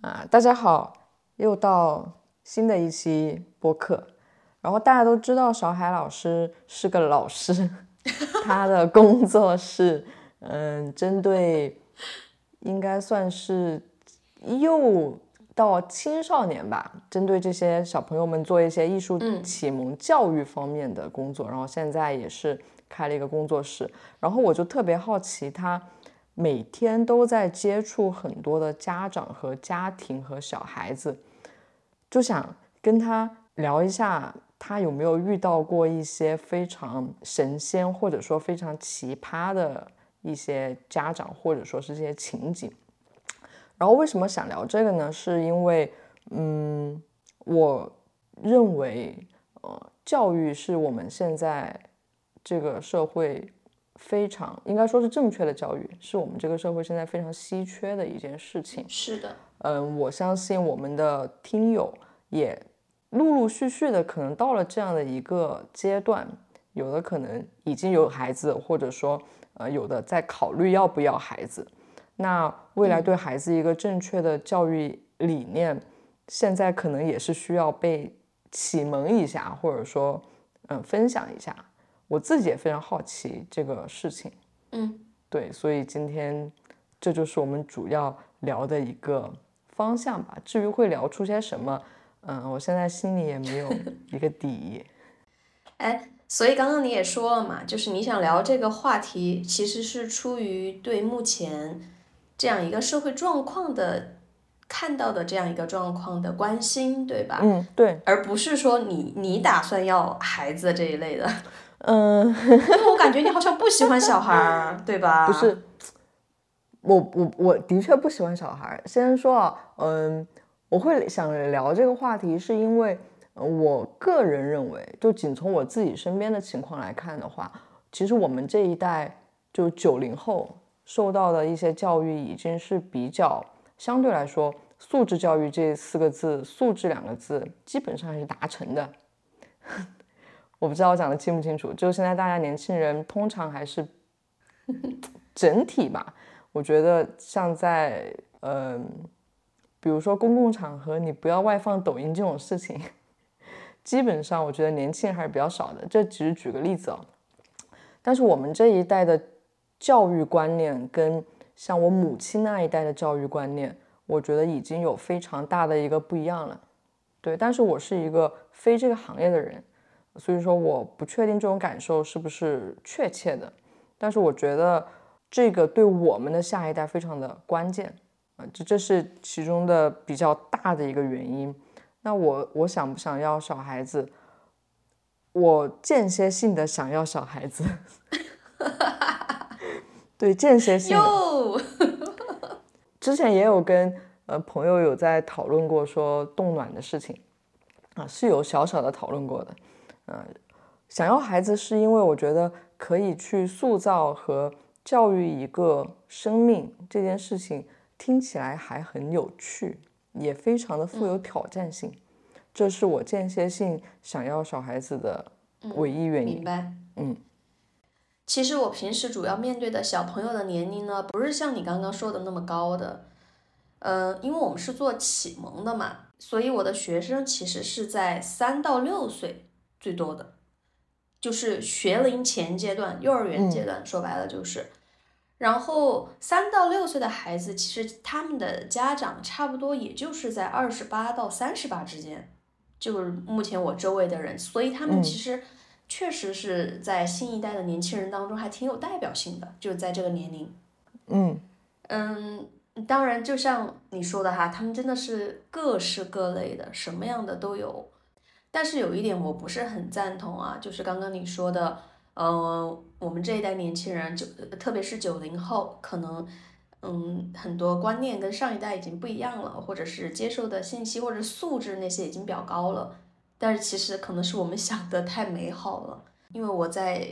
啊，大家好，又到新的一期播客。然后大家都知道小海老师是个老师，他的工作是嗯，针对应该算是幼到青少年吧，针对这些小朋友们做一些艺术启蒙教育方面的工作。然后现在也是开了一个工作室。然后我就特别好奇他。每天都在接触很多的家长和家庭和小孩子，就想跟他聊一下，他有没有遇到过一些非常神仙或者说非常奇葩的一些家长或者说是这些情景。然后为什么想聊这个呢？是因为，嗯，我认为，呃，教育是我们现在这个社会。非常应该说是正确的教育，是我们这个社会现在非常稀缺的一件事情。是的，嗯，我相信我们的听友也陆陆续续的可能到了这样的一个阶段，有的可能已经有孩子，或者说呃有的在考虑要不要孩子。那未来对孩子一个正确的教育理念，现在可能也是需要被启蒙一下，或者说嗯分享一下。我自己也非常好奇这个事情，嗯，对，所以今天这就是我们主要聊的一个方向吧。至于会聊出些什么，嗯，我现在心里也没有一个底。哎，所以刚刚你也说了嘛，就是你想聊这个话题，其实是出于对目前这样一个社会状况的看到的这样一个状况的关心，对吧？嗯，对，而不是说你你打算要孩子这一类的。嗯，我感觉你好像不喜欢小孩儿，对吧？不是，我我我的确不喜欢小孩儿。先说啊，嗯，我会想聊这个话题，是因为我个人认为，就仅从我自己身边的情况来看的话，其实我们这一代就九零后受到的一些教育，已经是比较相对来说，素质教育这四个字，素质两个字，基本上还是达成的。我不知道我讲的清不清楚，就现在大家年轻人通常还是整体吧。我觉得像在嗯，比如说公共场合，你不要外放抖音这种事情，基本上我觉得年轻人还是比较少的。这只是举个例子哦。但是我们这一代的教育观念跟像我母亲那一代的教育观念，我觉得已经有非常大的一个不一样了。对，但是我是一个非这个行业的人。所以说，我不确定这种感受是不是确切的，但是我觉得这个对我们的下一代非常的关键啊，这这是其中的比较大的一个原因。那我我想不想要小孩子？我间歇性的想要小孩子，对，间歇性的。之前也有跟呃朋友有在讨论过说冻卵的事情啊，是有小小的讨论过的。呃，想要孩子是因为我觉得可以去塑造和教育一个生命这件事情听起来还很有趣，也非常的富有挑战性，这是我间歇性想要小孩子的唯一原因。明白。嗯，其实我平时主要面对的小朋友的年龄呢，不是像你刚刚说的那么高的，呃，因为我们是做启蒙的嘛，所以我的学生其实是在三到六岁。最多的，就是学龄前阶段、幼儿园阶段，说白了就是，然后三到六岁的孩子，其实他们的家长差不多也就是在二十八到三十八之间，就是目前我周围的人，所以他们其实确实是在新一代的年轻人当中还挺有代表性的，就在这个年龄。嗯嗯，当然就像你说的哈，他们真的是各式各类的，什么样的都有。但是有一点我不是很赞同啊，就是刚刚你说的，呃，我们这一代年轻人，就特别是九零后，可能，嗯，很多观念跟上一代已经不一样了，或者是接受的信息或者素质那些已经比较高了。但是其实可能是我们 想的太美好了，因为我在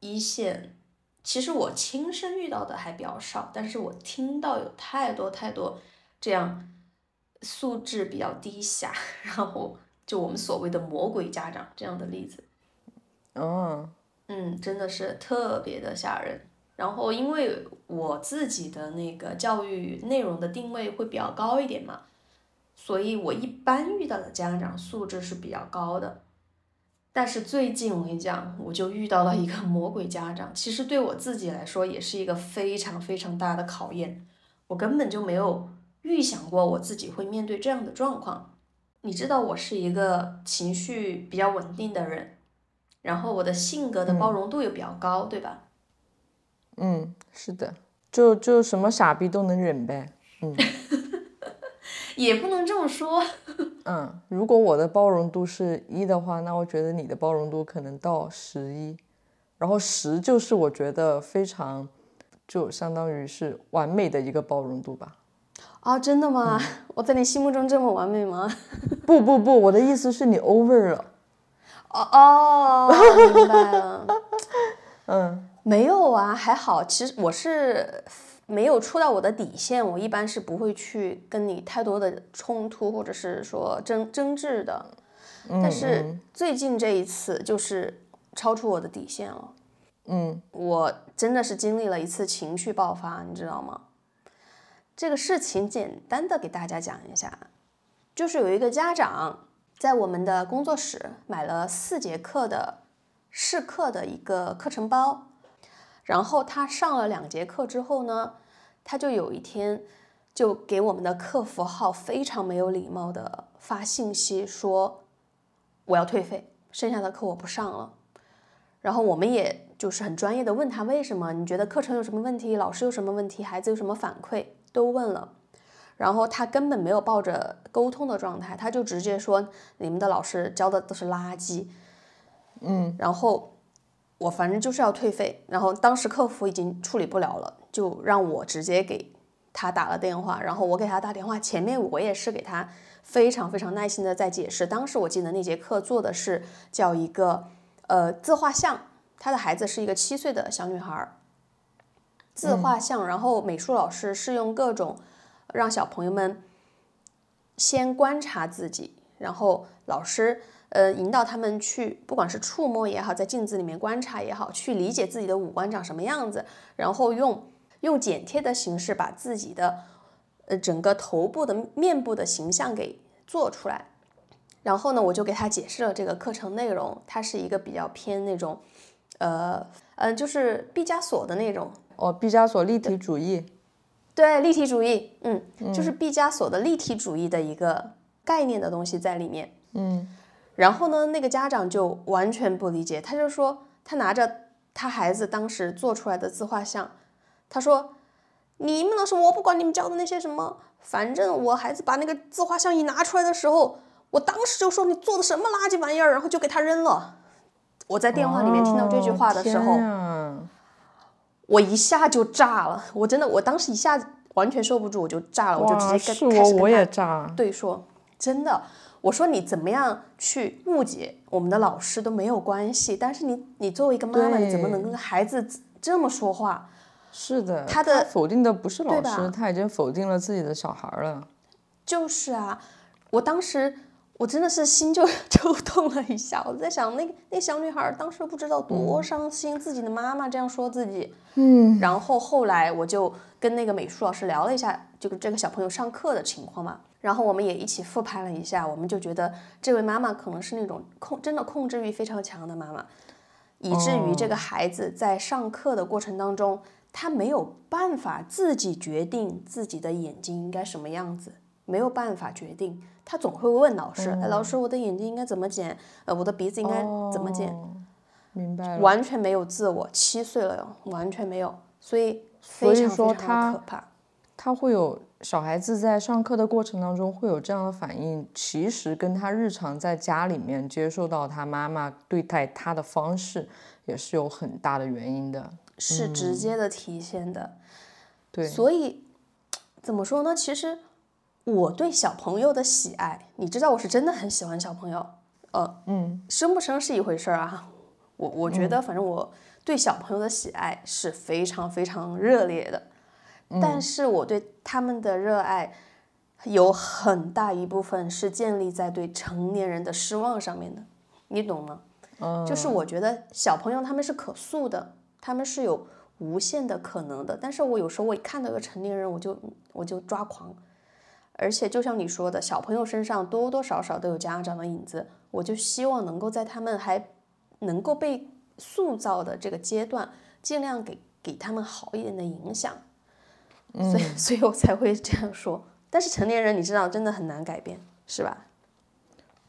一线，其实我亲身遇到的还比较少，但是我听到有太多太多这样素质比较低下，然后。就我们所谓的魔鬼家长这样的例子，哦，嗯，真的是特别的吓人。然后因为我自己的那个教育内容的定位会比较高一点嘛，所以我一般遇到的家长素质是比较高的。但是最近我跟你讲，我就遇到了一个魔鬼家长，其实对我自己来说也是一个非常非常大的考验。我根本就没有预想过我自己会面对这样的状况。你知道我是一个情绪比较稳定的人，然后我的性格的包容度又比较高，对吧？嗯，是的，就就什么傻逼都能忍呗。嗯，也不能这么说。嗯，如果我的包容度是一的话，那我觉得你的包容度可能到十一，然后十就是我觉得非常，就相当于是完美的一个包容度吧。啊，真的吗？我在你心目中这么完美吗？不不不，我的意思是你 over 了。哦哦，明白了。嗯，没有啊，还好。其实我是没有触到我的底线，我一般是不会去跟你太多的冲突，或者是说争争执的。但是最近这一次就是超出我的底线了。嗯，我真的是经历了一次情绪爆发，你知道吗？这个事情简单的给大家讲一下，就是有一个家长在我们的工作室买了四节课的试课的一个课程包，然后他上了两节课之后呢，他就有一天就给我们的客服号非常没有礼貌的发信息说我要退费，剩下的课我不上了。然后我们也就是很专业的问他为什么？你觉得课程有什么问题？老师有什么问题？孩子有什么反馈？都问了，然后他根本没有抱着沟通的状态，他就直接说你们的老师教的都是垃圾，嗯，然后我反正就是要退费，然后当时客服已经处理不了了，就让我直接给他打了电话，然后我给他打电话，前面我也是给他非常非常耐心的在解释，当时我记得那节课做的是叫一个呃自画像，他的孩子是一个七岁的小女孩。自画像，然后美术老师是用各种让小朋友们先观察自己，然后老师呃引导他们去，不管是触摸也好，在镜子里面观察也好，去理解自己的五官长什么样子，然后用用剪贴的形式把自己的呃整个头部的面部的形象给做出来。然后呢，我就给他解释了这个课程内容，它是一个比较偏那种呃嗯，就是毕加索的那种。哦，毕加索立体主义，对，立体主义，嗯，就是毕加索的立体主义的一个概念的东西在里面，嗯，然后呢，那个家长就完全不理解，他就说他拿着他孩子当时做出来的自画像，他说你们老师，我不管你们教的那些什么，反正我孩子把那个自画像一拿出来的时候，我当时就说你做的什么垃圾玩意儿，然后就给他扔了。我在电话里面听到这句话的时候。我一下就炸了，我真的，我当时一下子完全受不住，我就炸了，我就直接跟开始跟他对说，真的，我说你怎么样去误解我们的老师都没有关系，但是你你作为一个妈妈，你怎么能跟孩子这么说话？是的，他的否定的不是老师，他已经否定了自己的小孩了。就是啊，我当时。我真的是心就 抽动了一下，我在想，那那小女孩当时不知道多伤心，自己的妈妈这样说自己。嗯。然后后来我就跟那个美术老师聊了一下，就这个小朋友上课的情况嘛。然后我们也一起复盘了一下，我们就觉得这位妈妈可能是那种控真的控制欲非常强的妈妈，以至于这个孩子在上课的过程当中，他没有办法自己决定自己的眼睛应该什么样子，没有办法决定。他总会问老师：“哎，老师，我的眼睛应该怎么剪？呃，我的鼻子应该怎么剪？”明白了。完全没有自我，七岁了哟，完全没有，所以非常非常可怕。他会有小孩子在上课的过程当中会有这样的反应，其实跟他日常在家里面接受到他妈妈对待他的方式也是有很大的原因的，是直接的体现的。对，所以怎么说呢？其实。我对小朋友的喜爱，你知道我是真的很喜欢小朋友，呃，嗯，生不生是一回事儿啊，我我觉得反正我对小朋友的喜爱是非常非常热烈的，但是我对他们的热爱有很大一部分是建立在对成年人的失望上面的，你懂吗？就是我觉得小朋友他们是可塑的，他们是有无限的可能的，但是我有时候我一看到个成年人，我就我就抓狂。而且就像你说的，小朋友身上多多少少都有家长的影子，我就希望能够在他们还能够被塑造的这个阶段，尽量给给他们好一点的影响。所以，所以我才会这样说。但是成年人，你知道，真的很难改变，是吧？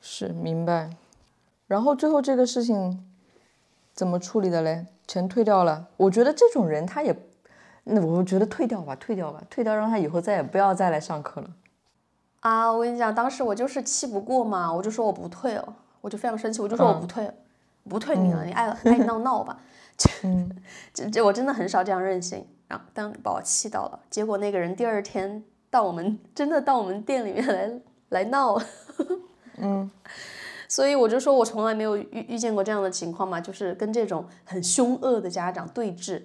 是，明白。然后最后这个事情怎么处理的嘞？钱退掉了。我觉得这种人他也，那我觉得退掉吧，退掉吧，退掉，让他以后再也不要再来上课了。啊，我跟你讲，当时我就是气不过嘛，我就说我不退了，我就非常生气，我就说我不退了，不退你了，你爱爱闹闹吧。这这 我真的很少这样任性。然后当把我气到了，结果那个人第二天到我们真的到我们店里面来来闹。嗯。所以我就说，我从来没有遇遇见过这样的情况嘛，就是跟这种很凶恶的家长对峙。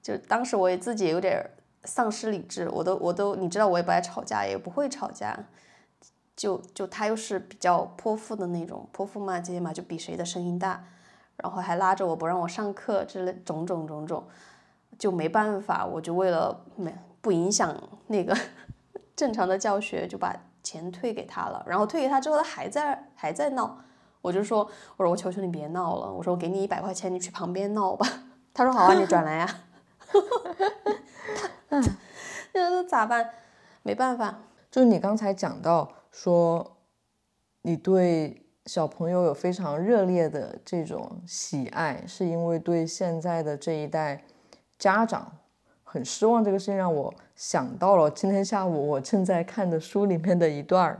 就当时我也自己有点丧失理智，我都我都你知道，我也不爱吵架，也不会吵架。就就他又是比较泼妇的那种，泼妇骂街嘛，就比谁的声音大，然后还拉着我不让我上课之类种种种种，就没办法，我就为了没不影响那个 正常的教学，就把。钱退给他了，然后退给他之后，他还在还在闹，我就说，我说我求求你别闹了，我说我给你一百块钱，你去旁边闹吧。他说好啊，你转来呀。嗯，那咋办？没办法。就你刚才讲到说，你对小朋友有非常热烈的这种喜爱，是因为对现在的这一代家长。很失望，这个事情让我想到了今天下午我正在看的书里面的一段儿，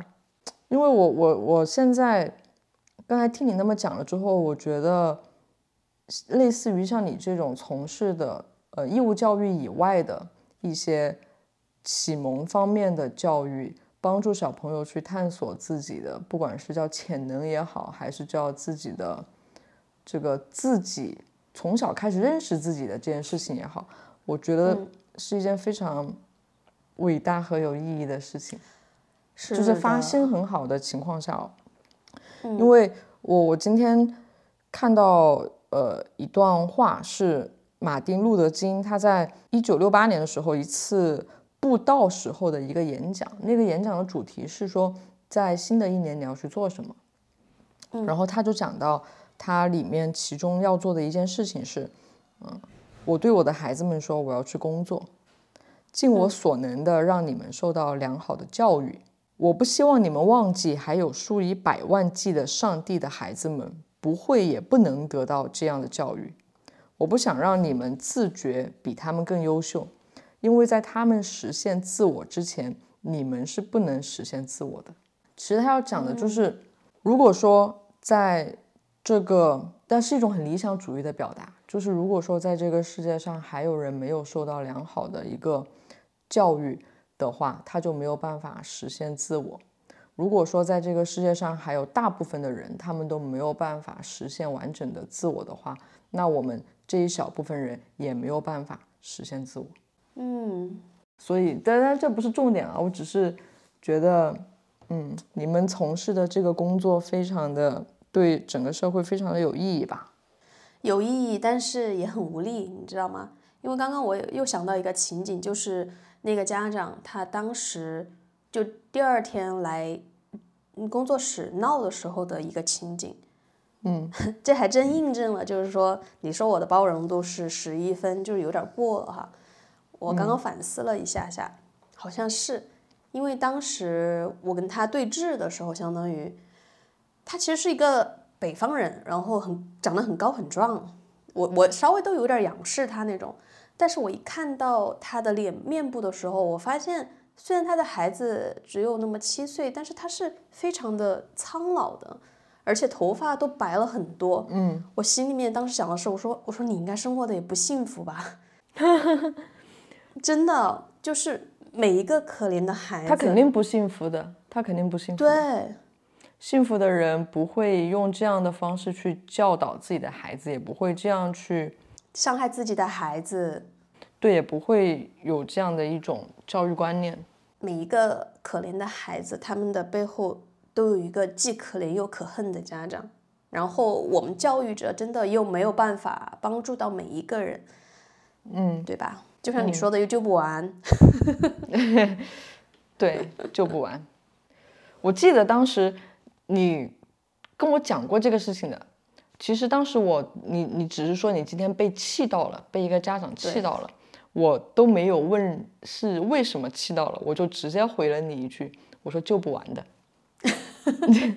因为我我我现在刚才听你那么讲了之后，我觉得类似于像你这种从事的呃义务教育以外的一些启蒙方面的教育，帮助小朋友去探索自己的，不管是叫潜能也好，还是叫自己的这个自己从小开始认识自己的这件事情也好。我觉得是一件非常伟大和有意义的事情，是就是发心很好的情况下，因为我我今天看到呃一段话是马丁路德金他在一九六八年的时候一次布道时候的一个演讲，那个演讲的主题是说在新的一年你要去做什么，然后他就讲到他里面其中要做的一件事情是，嗯。我对我的孩子们说：“我要去工作，尽我所能的让你们受到良好的教育。我不希望你们忘记，还有数以百万计的上帝的孩子们不会也不能得到这样的教育。我不想让你们自觉比他们更优秀，因为在他们实现自我之前，你们是不能实现自我的。其实他要讲的就是，如果说在这个，但是一种很理想主义的表达。”就是如果说在这个世界上还有人没有受到良好的一个教育的话，他就没有办法实现自我。如果说在这个世界上还有大部分的人他们都没有办法实现完整的自我的话，那我们这一小部分人也没有办法实现自我。嗯，所以当然这不是重点啊，我只是觉得，嗯，你们从事的这个工作非常的对整个社会非常的有意义吧。有意义，但是也很无力，你知道吗？因为刚刚我又想到一个情景，就是那个家长他当时就第二天来工作室闹的时候的一个情景。嗯，这还真印证了，就是说你说我的包容度是十一分，就是有点过了哈。我刚刚反思了一下下，好像是因为当时我跟他对峙的时候，相当于他其实是一个。北方人，然后很长得很高很壮，我我稍微都有点仰视他那种，但是我一看到他的脸面部的时候，我发现虽然他的孩子只有那么七岁，但是他是非常的苍老的，而且头发都白了很多。嗯，我心里面当时想的是，我说我说你应该生活的也不幸福吧，真的就是每一个可怜的孩子，他肯定不幸福的，他肯定不幸福。对。幸福的人不会用这样的方式去教导自己的孩子，也不会这样去伤害自己的孩子，对，也不会有这样的一种教育观念。每一个可怜的孩子，他们的背后都有一个既可怜又可恨的家长。然后我们教育者真的又没有办法帮助到每一个人，嗯，对吧？就像你说的，又救不完。对，救不完。我记得当时你跟我讲过这个事情的。其实当时我，你你只是说你今天被气到了，被一个家长气到了，我都没有问是为什么气到了，我就直接回了你一句，我说救不完的，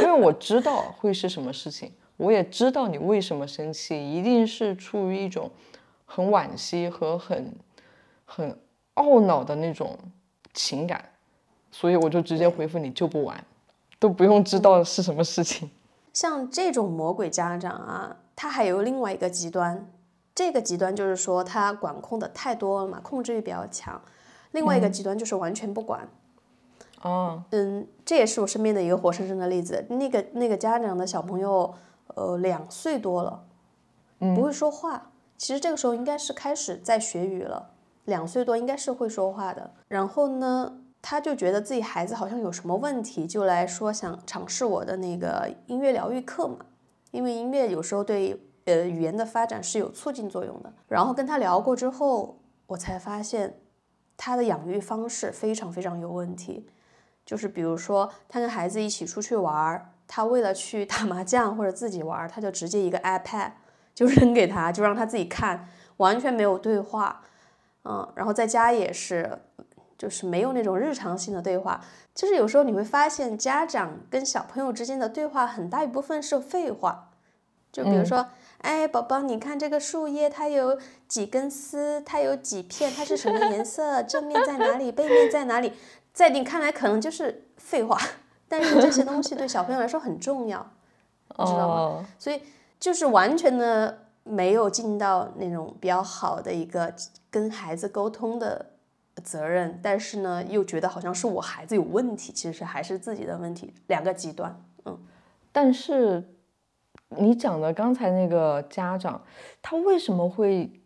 因为我知道会是什么事情，我也知道你为什么生气，一定是出于一种很惋惜和很很懊恼的那种情感，所以我就直接回复你就不玩，都不用知道是什么事情。像这种魔鬼家长啊，他还有另外一个极端，这个极端就是说他管控的太多了嘛，控制欲比较强。另外一个极端就是完全不管。哦，嗯，这也是我身边的一个活生生的例子。那个那个家长的小朋友，呃，两岁多了，不会说话。其实这个时候应该是开始在学语了，两岁多应该是会说话的。然后呢？他就觉得自己孩子好像有什么问题，就来说想尝试我的那个音乐疗愈课嘛，因为音乐有时候对呃语言的发展是有促进作用的。然后跟他聊过之后，我才发现他的养育方式非常非常有问题，就是比如说他跟孩子一起出去玩儿，他为了去打麻将或者自己玩儿，他就直接一个 iPad 就扔给他，就让他自己看，完全没有对话。嗯，然后在家也是。就是没有那种日常性的对话，就是有时候你会发现家长跟小朋友之间的对话很大一部分是废话，就比如说，哎，宝宝，你看这个树叶，它有几根丝，它有几片，它是什么颜色？正面在哪里？背面在哪里？在你看来可能就是废话，但是这些东西对小朋友来说很重要，你知道吗？所以就是完全的没有尽到那种比较好的一个跟孩子沟通的。责任，但是呢，又觉得好像是我孩子有问题，其实还是自己的问题，两个极端。嗯，但是你讲的刚才那个家长，他为什么会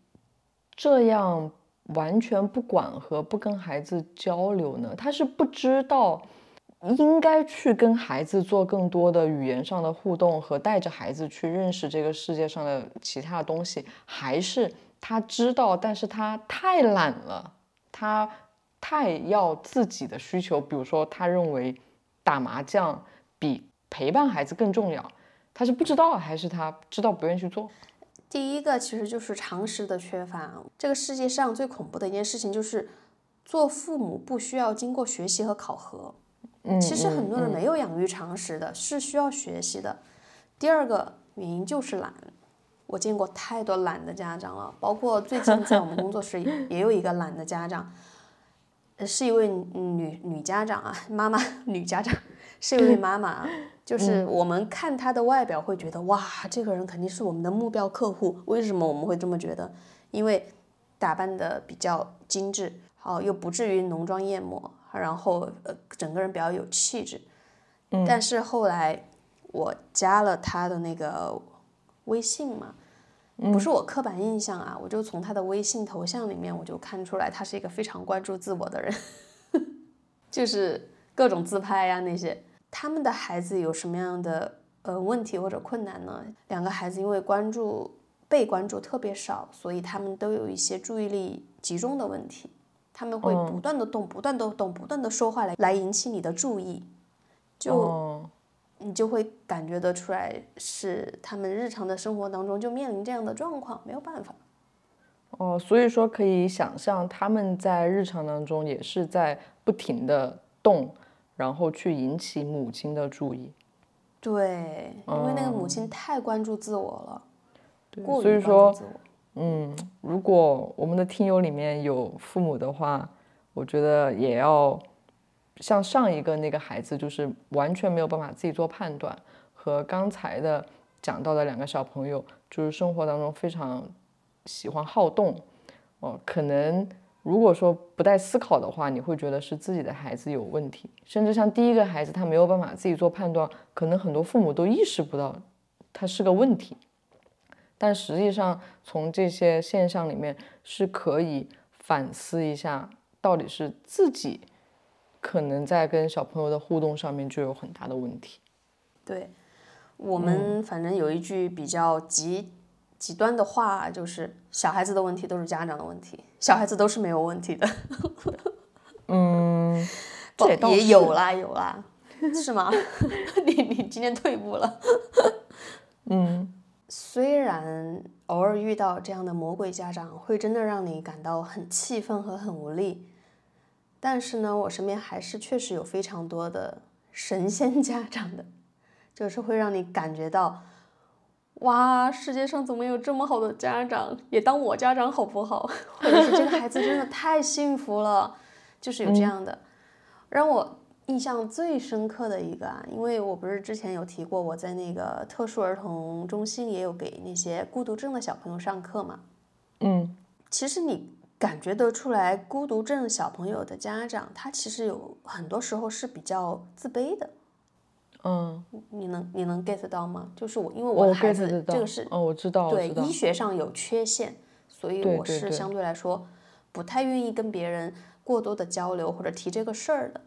这样完全不管和不跟孩子交流呢？他是不知道应该去跟孩子做更多的语言上的互动和带着孩子去认识这个世界上的其他的东西，还是他知道，但是他太懒了？他太要自己的需求，比如说他认为打麻将比陪伴孩子更重要，他是不知道还是他知道不愿意去做？第一个其实就是常识的缺乏。这个世界上最恐怖的一件事情就是做父母不需要经过学习和考核。嗯，其实很多人没有养育常识的，是需要学习的。第二个原因就是懒。我见过太多懒的家长了，包括最近在我们工作室也有一个懒的家长，是一位女女家长啊，妈妈女家长，是一位妈妈啊，就是我们看她的外表会觉得哇，这个人肯定是我们的目标客户。为什么我们会这么觉得？因为打扮的比较精致，好又不至于浓妆艳抹，然后呃整个人比较有气质。但是后来我加了她的那个。微信嘛，不是我刻板印象啊，我就从他的微信头像里面我就看出来，他是一个非常关注自我的人，就是各种自拍呀那些。他们的孩子有什么样的呃问题或者困难呢？两个孩子因为关注被关注特别少，所以他们都有一些注意力集中的问题，他们会不断的动，不断的动，不断的说话来来引起你的注意，就。你就会感觉得出来，是他们日常的生活当中就面临这样的状况，没有办法。哦，所以说可以想象，他们在日常当中也是在不停的动，然后去引起母亲的注意。对，因为那个母亲太关注自我了，过于关注自我。嗯，如果我们的听友里面有父母的话，我觉得也要。像上一个那个孩子，就是完全没有办法自己做判断，和刚才的讲到的两个小朋友，就是生活当中非常喜欢好动，哦，可能如果说不带思考的话，你会觉得是自己的孩子有问题，甚至像第一个孩子，他没有办法自己做判断，可能很多父母都意识不到他是个问题，但实际上从这些现象里面是可以反思一下，到底是自己。可能在跟小朋友的互动上面就有很大的问题。对，我们反正有一句比较极极端的话，就是小孩子的问题都是家长的问题，小孩子都是没有问题的。嗯，这也有啦有啦，是吗？你你今天退步了。嗯，虽然偶尔遇到这样的魔鬼家长，会真的让你感到很气愤和很无力，但是呢，我身边还是确实有非常多的神仙家长的，就是会让你感觉到，哇，世界上怎么有这么好的家长？也当我家长好不好？或者是这个孩子真的太幸福了，就是有这样的，让我。印象最深刻的一个啊，因为我不是之前有提过，我在那个特殊儿童中心也有给那些孤独症的小朋友上课嘛。嗯，其实你感觉得出来，孤独症小朋友的家长，他其实有很多时候是比较自卑的。嗯，你能你能 get 到吗？就是我，因为我的孩子这个是哦，我知道，对医学上有缺陷，所以我是相对来说不太愿意跟别人过多的交流或者提这个事儿的。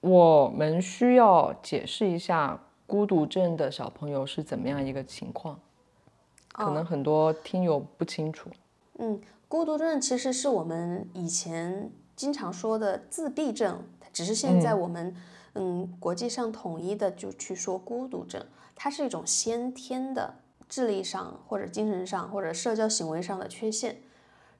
我们需要解释一下孤独症的小朋友是怎么样一个情况，可能很多听友不清楚。嗯，孤独症其实是我们以前经常说的自闭症，只是现在我们嗯国际上统一的就去说孤独症，它是一种先天的智力上或者精神上或者社交行为上的缺陷。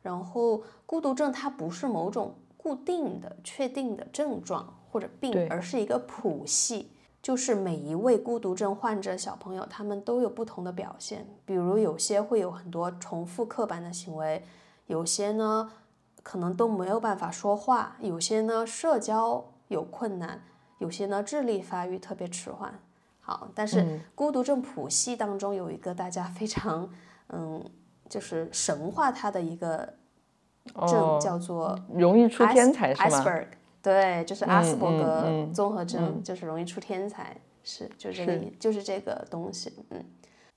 然后孤独症它不是某种固定的、确定的症状。或者病，而是一个谱系，就是每一位孤独症患者小朋友，他们都有不同的表现。比如有些会有很多重复刻板的行为，有些呢可能都没有办法说话，有些呢社交有困难，有些呢智力发育特别迟缓。好，但是孤独症谱系当中有一个大家非常嗯，就是神话它的一个症叫做容易出天才是吗？对，就是阿斯伯格综合征，就是容易出天才，是就这个，就是这个东西。嗯，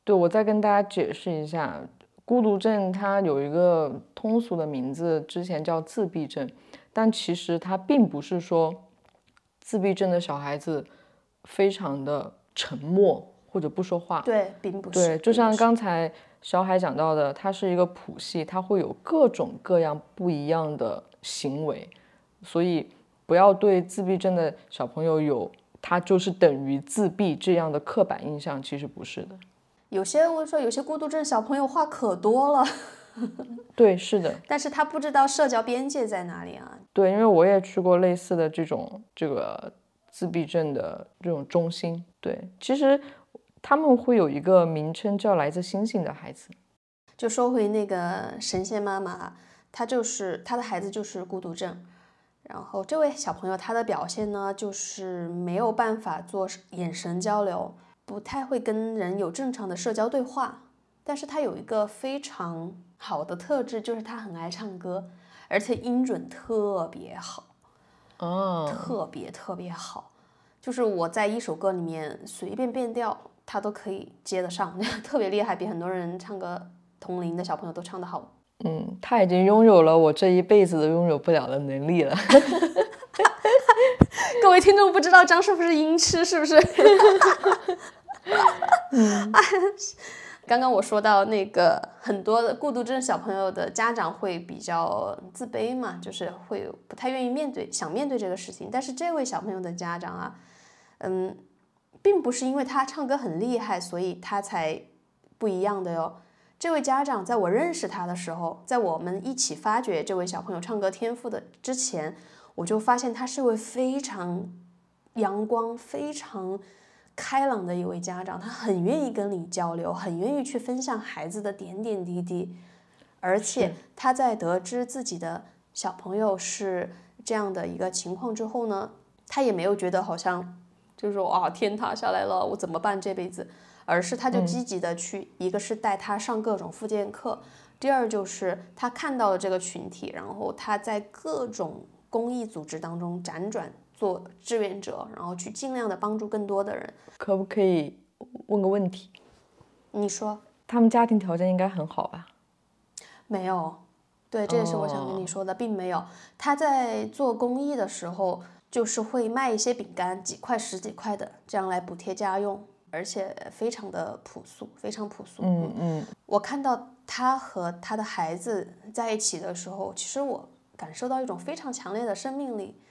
对，我再跟大家解释一下，孤独症它有一个通俗的名字，之前叫自闭症，但其实它并不是说自闭症的小孩子非常的沉默或者不说话。对，并不是。对，就像刚才小海讲到的，它是一个谱系，它会有各种各样不一样的行为，所以。不要对自闭症的小朋友有他就是等于自闭这样的刻板印象，其实不是的。有些我说有些孤独症小朋友话可多了，对，是的。但是他不知道社交边界在哪里啊？对，因为我也去过类似的这种这个自闭症的这种中心。对，其实他们会有一个名称叫来自星星的孩子。就说回那个神仙妈妈，她就是她的孩子就是孤独症。然后这位小朋友他的表现呢，就是没有办法做眼神交流，不太会跟人有正常的社交对话。但是他有一个非常好的特质，就是他很爱唱歌，而且音准特别好，哦，特别特别好。就是我在一首歌里面随便变调，他都可以接得上，特别厉害，比很多人唱歌同龄的小朋友都唱得好。嗯，他已经拥有了我这一辈子都拥有不了的能力了。各位听众不知道张师傅是音痴是不是？嗯，刚刚我说到那个很多孤独症小朋友的家长会比较自卑嘛，就是会不太愿意面对，想面对这个事情。但是这位小朋友的家长啊，嗯，并不是因为他唱歌很厉害，所以他才不一样的哟。这位家长在我认识他的时候，在我们一起发掘这位小朋友唱歌天赋的之前，我就发现他是位非常阳光、非常开朗的一位家长。他很愿意跟你交流，很愿意去分享孩子的点点滴滴。而且他在得知自己的小朋友是这样的一个情况之后呢，他也没有觉得好像就是说啊天塌下来了，我怎么办这辈子？而是他就积极的去，一个是带他上各种复健课，第二就是他看到了这个群体，然后他在各种公益组织当中辗转做志愿者，然后去尽量的帮助更多的人。可不可以问个问题？你说，他们家庭条件应该很好吧？没有，对，这也是我想跟你说的，并没有。他在做公益的时候，就是会卖一些饼干，几块十几块的，这样来补贴家用。而且非常的朴素，非常朴素。嗯嗯，我看到他和他的孩子在一起的时候，其实我感受到一种非常强烈的生命力。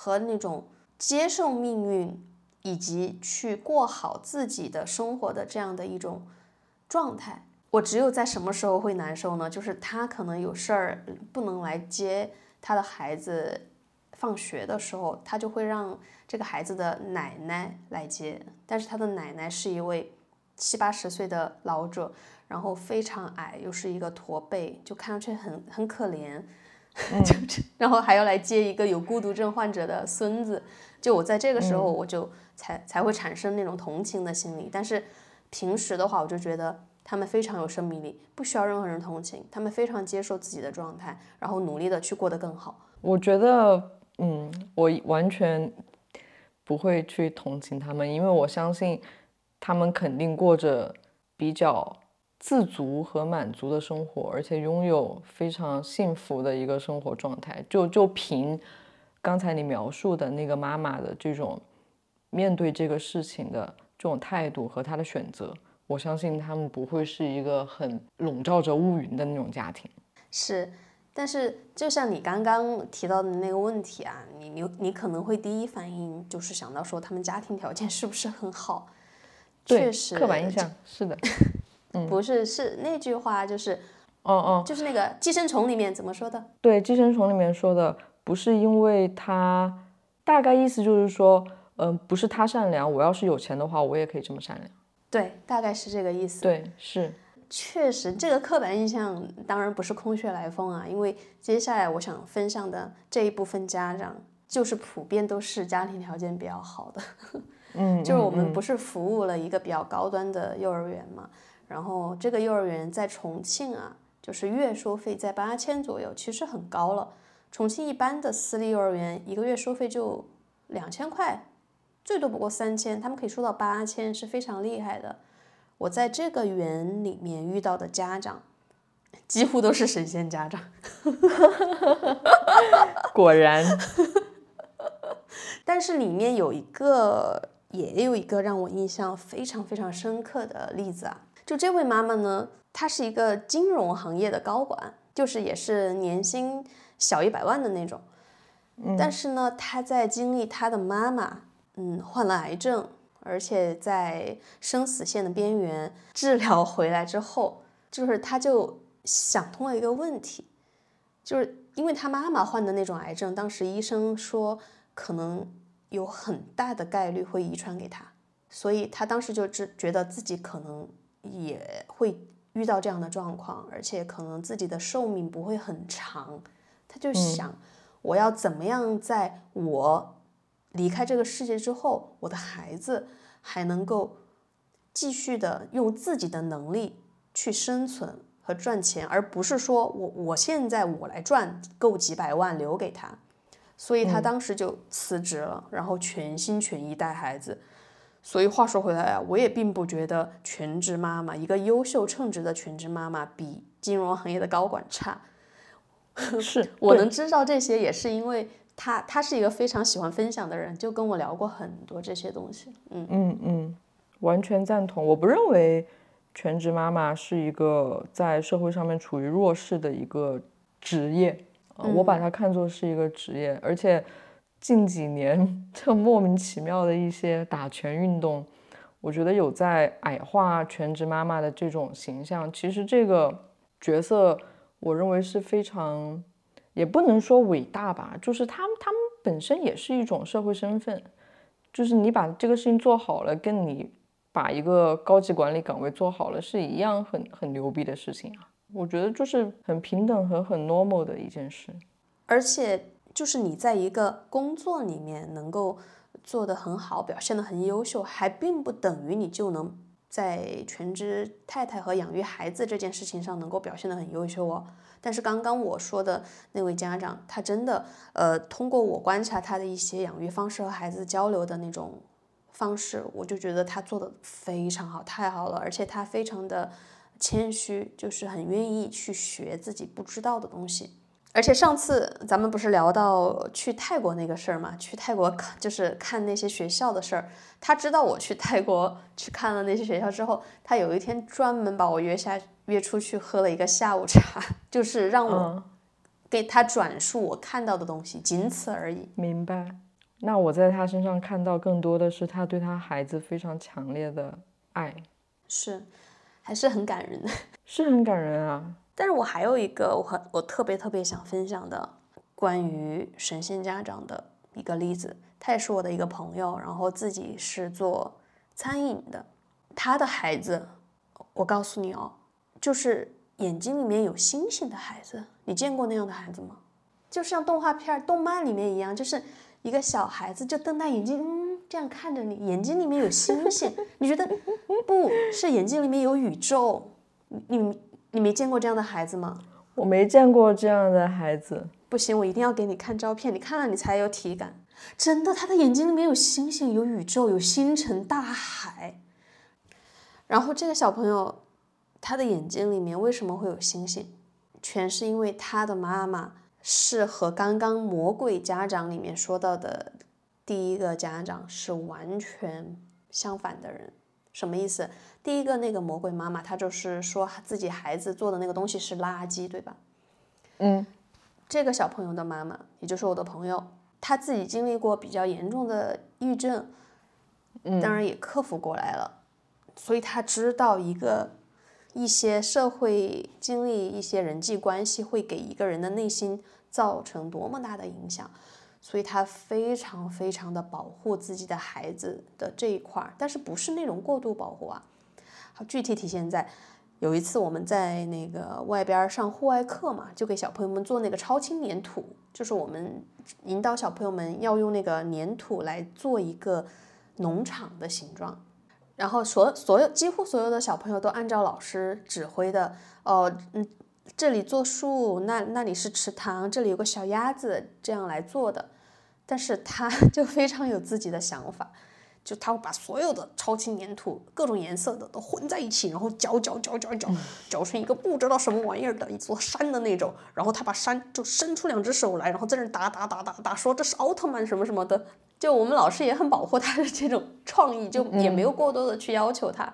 和那种接受命运以及去过好自己的生活的这样的一种状态。我只有在什么时候会难受呢？就是他可能有事儿不能来接他的孩子放学的时候，他就会让这个孩子的奶奶来接。但是他的奶奶是一位七八十岁的老者，然后非常矮，又是一个驼背，就看上去很很可怜。就这然后还要来接一个有孤独症患者的孙子。就我在这个时候，我就才才会产生那种同情的心理。但是平时的话，我就觉得。他们非常有生命力，不需要任何人同情。他们非常接受自己的状态，然后努力的去过得更好。我觉得，嗯，我完全不会去同情他们，因为我相信他们肯定过着比较自足和满足的生活，而且拥有非常幸福的一个生活状态。就就凭刚才你描述的那个妈妈的这种面对这个事情的这种态度和她的选择。我相信他们不会是一个很笼罩着乌云的那种家庭。是，但是就像你刚刚提到的那个问题啊，你你你可能会第一反应就是想到说他们家庭条件是不是很好？确实，刻板印象是的。不是，是那句话就是，哦哦，就是那个《寄生虫》里面怎么说的？对，《寄生虫》里面说的不是因为他，大概意思就是说，嗯，不是他善良，我要是有钱的话，我也可以这么善良。对，大概是这个意思。对，是，确实，这个刻板印象当然不是空穴来风啊。因为接下来我想分享的这一部分家长，就是普遍都是家庭条件比较好的。嗯，就是我们不是服务了一个比较高端的幼儿园嘛？然后这个幼儿园在重庆啊，就是月收费在八千左右，其实很高了。重庆一般的私立幼儿园一个月收费就两千块。最多不过三千，他们可以收到八千，是非常厉害的。我在这个园里面遇到的家长，几乎都是神仙家长。果然。但是里面有一个，也有一个让我印象非常非常深刻的例子啊。就这位妈妈呢，她是一个金融行业的高管，就是也是年薪小一百万的那种。但是呢，她在经历她的妈妈。嗯，患了癌症，而且在生死线的边缘治疗回来之后，就是她就想通了一个问题，就是因为她妈妈患的那种癌症，当时医生说可能有很大的概率会遗传给她，所以她当时就只觉得自己可能也会遇到这样的状况，而且可能自己的寿命不会很长，他就想我要怎么样在我。离开这个世界之后，我的孩子还能够继续的用自己的能力去生存和赚钱，而不是说我我现在我来赚够几百万留给他。所以他当时就辞职了，然后全心全意带孩子。所以话说回来啊，我也并不觉得全职妈妈一个优秀称职的全职妈妈比金融行业的高管差。是我能知道这些，也是因为。他他是一个非常喜欢分享的人，就跟我聊过很多这些东西。嗯嗯嗯，完全赞同。我不认为全职妈妈是一个在社会上面处于弱势的一个职业，我把它看作是一个职业。而且近几年 这莫名其妙的一些打拳运动，我觉得有在矮化全职妈妈的这种形象。其实这个角色，我认为是非常。也不能说伟大吧，就是他们，他们本身也是一种社会身份，就是你把这个事情做好了，跟你把一个高级管理岗位做好了是一样很很牛逼的事情啊。我觉得就是很平等和很 normal 的一件事。而且就是你在一个工作里面能够做得很好，表现得很优秀，还并不等于你就能在全职太太和养育孩子这件事情上能够表现得很优秀哦。但是刚刚我说的那位家长，他真的，呃，通过我观察他的一些养育方式和孩子交流的那种方式，我就觉得他做的非常好，太好了，而且他非常的谦虚，就是很愿意去学自己不知道的东西。而且上次咱们不是聊到去泰国那个事儿嘛，去泰国看就是看那些学校的事儿，他知道我去泰国去看了那些学校之后，他有一天专门把我约下。约出去喝了一个下午茶，就是让我给他转述我看到的东西，仅此而已。明白。那我在他身上看到更多的是他对他孩子非常强烈的爱，是，还是很感人的。是很感人啊。但是我还有一个我很我特别特别想分享的关于神仙家长的一个例子，他也是我的一个朋友，然后自己是做餐饮的，他的孩子，我告诉你哦，就是眼睛里面有星星的孩子，你见过那样的孩子吗？就像动画片、动漫里面一样，就是一个小孩子就瞪大眼睛，嗯，这样看着你，眼睛里面有星星，你觉得不是眼睛里面有宇宙？你你你没见过这样的孩子吗？我没见过这样的孩子，不行，我一定要给你看照片，你看了你才有体感。真的，他的眼睛里面有星星、有宇宙、有星辰大海。然后这个小朋友，他的眼睛里面为什么会有星星？全是因为他的妈妈是和刚刚魔鬼家长里面说到的第一个家长是完全相反的人。什么意思？第一个那个魔鬼妈妈，她就是说自己孩子做的那个东西是垃圾，对吧？嗯，这个小朋友的妈妈，也就是我的朋友，她自己经历过比较严重的抑郁症，当然也克服过来了，所以她知道一个一些社会经历、一些人际关系会给一个人的内心造成多么大的影响。所以他非常非常的保护自己的孩子的这一块儿，但是不是那种过度保护啊？具体体现在有一次我们在那个外边上户外课嘛，就给小朋友们做那个超轻粘土，就是我们引导小朋友们要用那个粘土来做一个农场的形状，然后所所有几乎所有的小朋友都按照老师指挥的，哦，嗯。这里做树，那那里是池塘，这里有个小鸭子，这样来做的。但是他 就非常有自己的想法，就他会把所有的超轻粘土，各种颜色的都混在一起，然后搅搅搅搅搅，搅成一个不知道什么玩意儿的一座山的那种。然后他把山就伸出两只手来，然后在那打打打打打，说这是奥特曼什么什么的。就我们老师也很保护他的这种创意，就也没有过多的去要求他，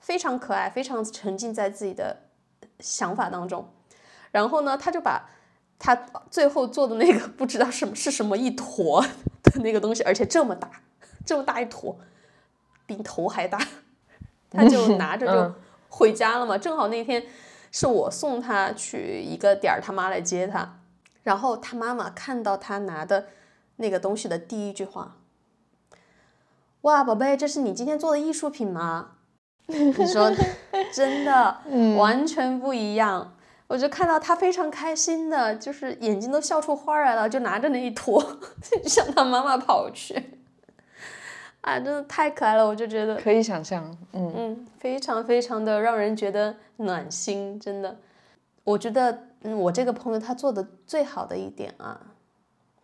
非常可爱，非常沉浸在自己的。想法当中，然后呢，他就把他最后做的那个 不知道什么是什么一坨的那个东西，而且这么大，这么大一坨，比头还大，他就 拿着就回家了嘛。正好那天是我送他去一个点儿，他妈来接他，然后他妈妈看到他拿的那个东西的第一句话：“哇，宝贝，这是你今天做的艺术品吗？” 你说真的，完全不一样。我就看到他非常开心的，就是眼睛都笑出花来了，就拿着那一坨向他妈妈跑去。啊，真的太可爱了，我就觉得可以想象，嗯嗯，非常非常的让人觉得暖心，真的。我觉得，嗯，我这个朋友他做的最好的一点啊，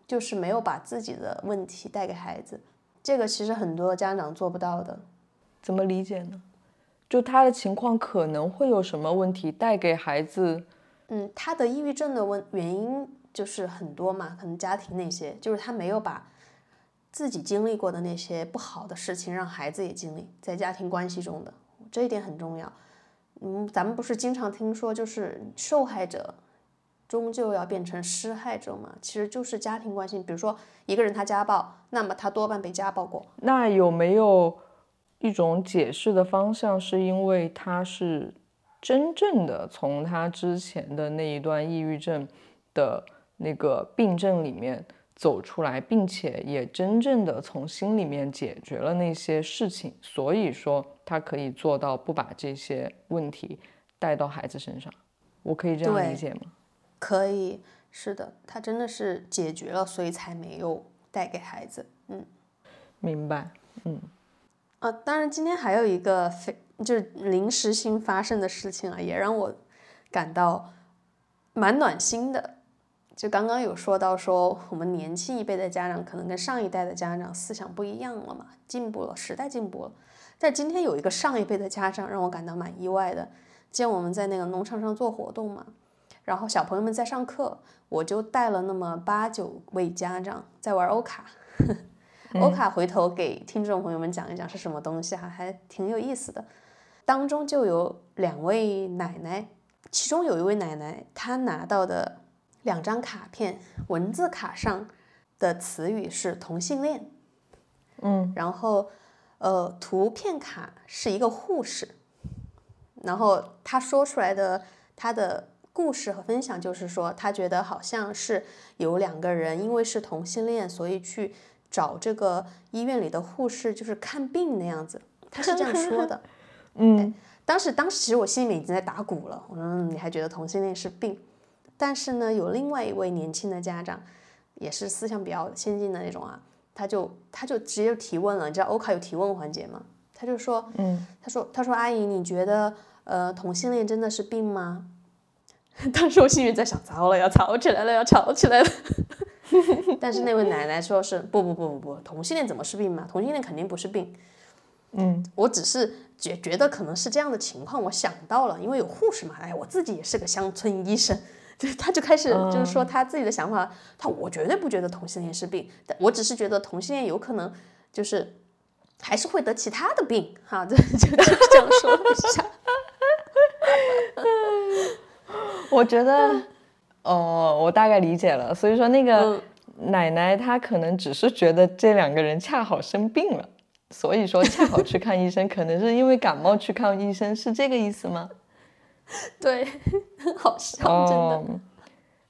就是没有把自己的问题带给孩子，这个其实很多家长做不到的。怎么理解呢？就他的情况可能会有什么问题带给孩子？嗯，他的抑郁症的问原因就是很多嘛，可能家庭那些，就是他没有把自己经历过的那些不好的事情让孩子也经历，在家庭关系中的这一点很重要。嗯，咱们不是经常听说，就是受害者终究要变成施害者嘛？其实就是家庭关系，比如说一个人他家暴，那么他多半被家暴过。那有没有？一种解释的方向是因为他是真正的从他之前的那一段抑郁症的那个病症里面走出来，并且也真正的从心里面解决了那些事情，所以说他可以做到不把这些问题带到孩子身上。我可以这样理解吗？可以，是的，他真的是解决了，所以才没有带给孩子。嗯，明白。嗯。啊，当然，今天还有一个非就是临时性发生的事情啊，也让我感到蛮暖心的。就刚刚有说到说，我们年轻一辈的家长可能跟上一代的家长思想不一样了嘛，进步了，时代进步了。但今天有一个上一辈的家长让我感到蛮意外的，见我们在那个农场上做活动嘛，然后小朋友们在上课，我就带了那么八九位家长在玩欧卡。欧卡回头给听众朋友们讲一讲是什么东西哈，还挺有意思的。当中就有两位奶奶，其中有一位奶奶，她拿到的两张卡片，文字卡上的词语是同性恋，嗯，然后呃，图片卡是一个护士，然后他说出来的他的故事和分享就是说，他觉得好像是有两个人因为是同性恋，所以去找这个医院里的护士，就是看病那样子，他是这样说的。嗯，当时当时其实我心里面已经在打鼓了，我说嗯你还觉得同性恋是病？但是呢，有另外一位年轻的家长，也是思想比较先进的那种啊，他就他就直接提问了，你知道欧卡有提问环节吗？他就说，嗯，他说他说阿姨，你觉得呃同性恋真的是病吗？当时我心里在想，糟了，要吵起来了，要吵起来了。但是那位奶奶说是不不不不不，同性恋怎么是病嘛？同性恋肯定不是病。嗯，我只是觉觉得可能是这样的情况，我想到了，因为有护士嘛，哎，我自己也是个乡村医生，对，他就开始就是说他自己的想法，他我绝对不觉得同性恋是病，但我只是觉得同性恋有可能就是还是会得其他的病，哈，就就就这样说了一下。我觉得，哦，我大概理解了。所以说，那个嗯奶奶她可能只是觉得这两个人恰好生病了，所以说恰好去看医生，可能是因为感冒去看医生，是这个意思吗？对，很 好笑，真的。哦，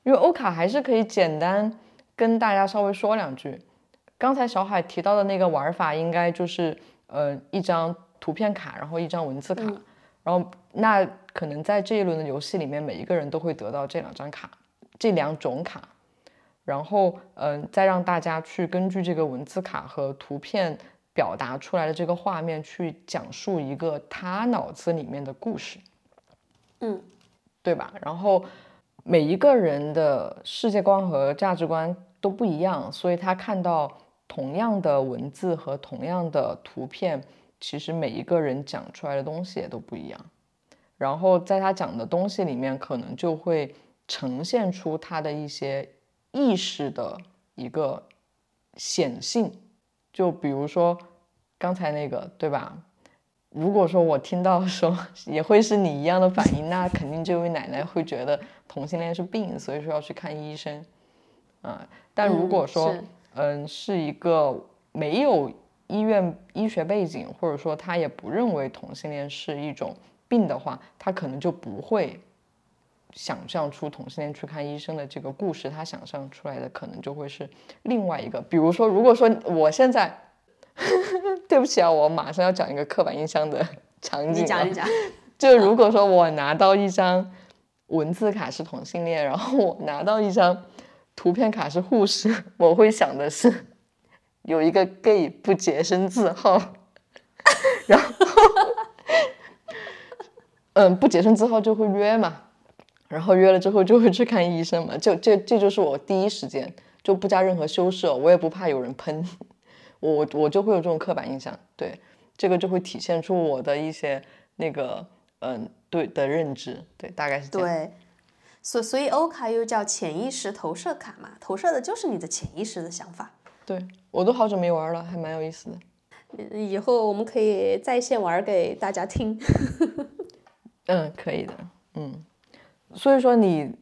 因为欧卡还是可以简单跟大家稍微说两句。刚才小海提到的那个玩法，应该就是呃一张图片卡，然后一张文字卡，然后那可能在这一轮的游戏里面，每一个人都会得到这两张卡，这两种卡，然后嗯、呃再让大家去根据这个文字卡和图片表达出来的这个画面去讲述一个他脑子里面的故事。嗯，对吧？然后每一个人的世界观和价值观都不一样，所以他看到同样的文字和同样的图片，其实每一个人讲出来的东西也都不一样。然后在他讲的东西里面，可能就会呈现出他的一些意识的一个显性。就比如说刚才那个，对吧？如果说我听到说也会是你一样的反应，那肯定这位奶奶会觉得同性恋是病，所以说要去看医生。啊、但如果嗯说是嗯是一个没有医院医学背景，或者说他也不认为同性恋是一种病的话，他可能就不会想象出同性恋去看医生的这个故事，他想象出来的可能就会是另外一个，比如说，如果说我现在，对不起啊，我马上要讲一个刻板印象的场景，你讲你讲，就如果说我拿到一张文字卡是同性恋，然后我拿到一张图片卡是护士，我会想的是有一个 gay 不洁身自好，然后嗯不洁身自好就会约嘛，然后约了之后就会去看医生嘛，就这这就是我第一时间就不加任何修饰哦，我也不怕有人喷，我我我就会有这种刻板印象，对，这个就会体现出我的一些那个嗯对的认知，对，大概是这样。对，所所以欧卡又叫潜意识投射卡嘛，投射的就是你的潜意识的想法。对我都好久没玩了，还蛮有意思的。以后我们可以在线玩给大家听。嗯，可以的，嗯。所以说你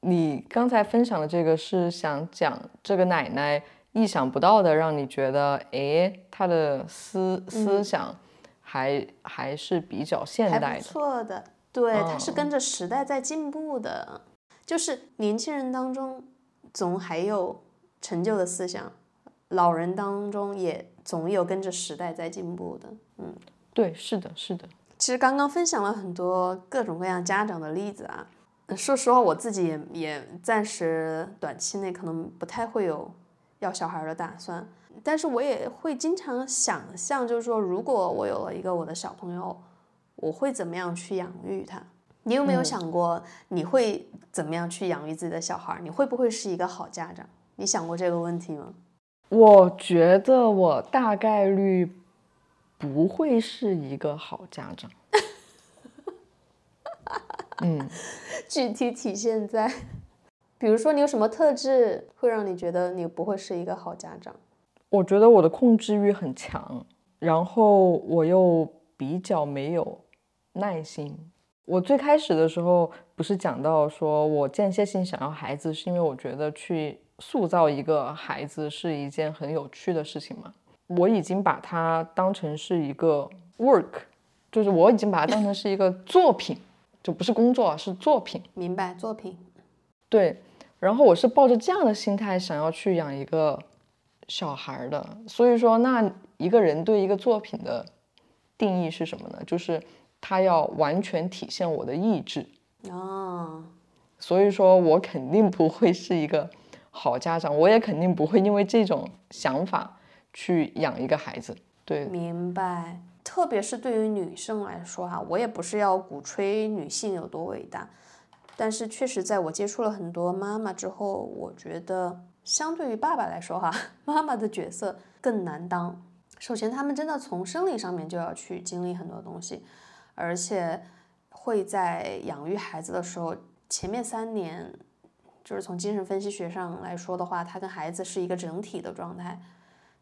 你刚才分享的这个是想讲这个奶奶意想不到的，让你觉得哎，他的思思想还、还是比较现还不代的。错的，对，他是哦跟着时代在进步的。就是年轻人当中总还有陈旧的思想，老人当中也总有跟着时代在进步的。嗯对，是的，是的。其实刚刚分享了很多各种各样家长的例子啊，呃说实话，我自己也也暂时短期内可能不太会有要小孩儿的打算，但是我也会经常想象，就是说，如果我有了一个我的小朋友，我会怎么样去养育他？你有没有想过你会怎么样去养育自己的小孩儿？你会不会是一个好家长？你想过这个问题吗？我觉得我大概率不会是一个好家长。嗯，具体体现在，比如说你有什么特质会让你觉得你不会是一个好家长？我觉得我的控制欲很强，然后我又比较没有耐心。我最开始的时候不是讲到说我间歇性想要孩子，是因为我觉得去塑造一个孩子是一件很有趣的事情嘛。我已经把它当成是一个 work，就是我已经把它当成是一个作品，就不是工作，是作品。明白，作品。对，然后我是抱着这样的心态想要去养一个小孩的。所以说，那一个人对一个作品的定义是什么呢？就是他要完全体现我的意志。啊，所以说我肯定不会是一个好家长，我也肯定不会因为这种想法。去养一个孩子，对，明白。特别是对于女生来说哈，我也不是要鼓吹女性有多伟大，但是确实在我接触了很多妈妈之后，我觉得相对于爸爸来说哈，妈妈的角色更难当。首先，他们真的从生理上面就要去经历很多东西，而且会在养育孩子的时候，前面三年，就是从精神分析学上来说的话，他跟孩子是一个整体的状态。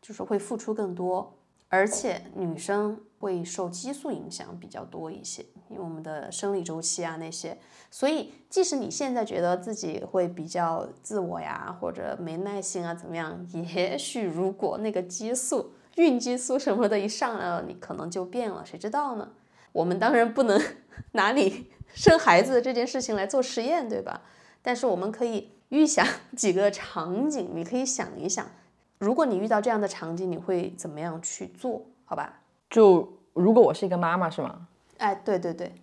就是会付出更多，而且女生会受激素影响比较多一些，因为我们的生理周期啊那些，所以即使你现在觉得自己会比较自我呀，或者没耐心啊怎么样，也许如果那个激素、孕激素什么的一上来了，你可能就变了，谁知道呢？我们当然不能 拿你 生孩子这件事情来做实验，对吧？但是我们可以预想几个场景，你可以想一想。如果你遇到这样的场景，你会怎么样去做？好吧，就如果我是一个妈妈，是吗？哎，对对对，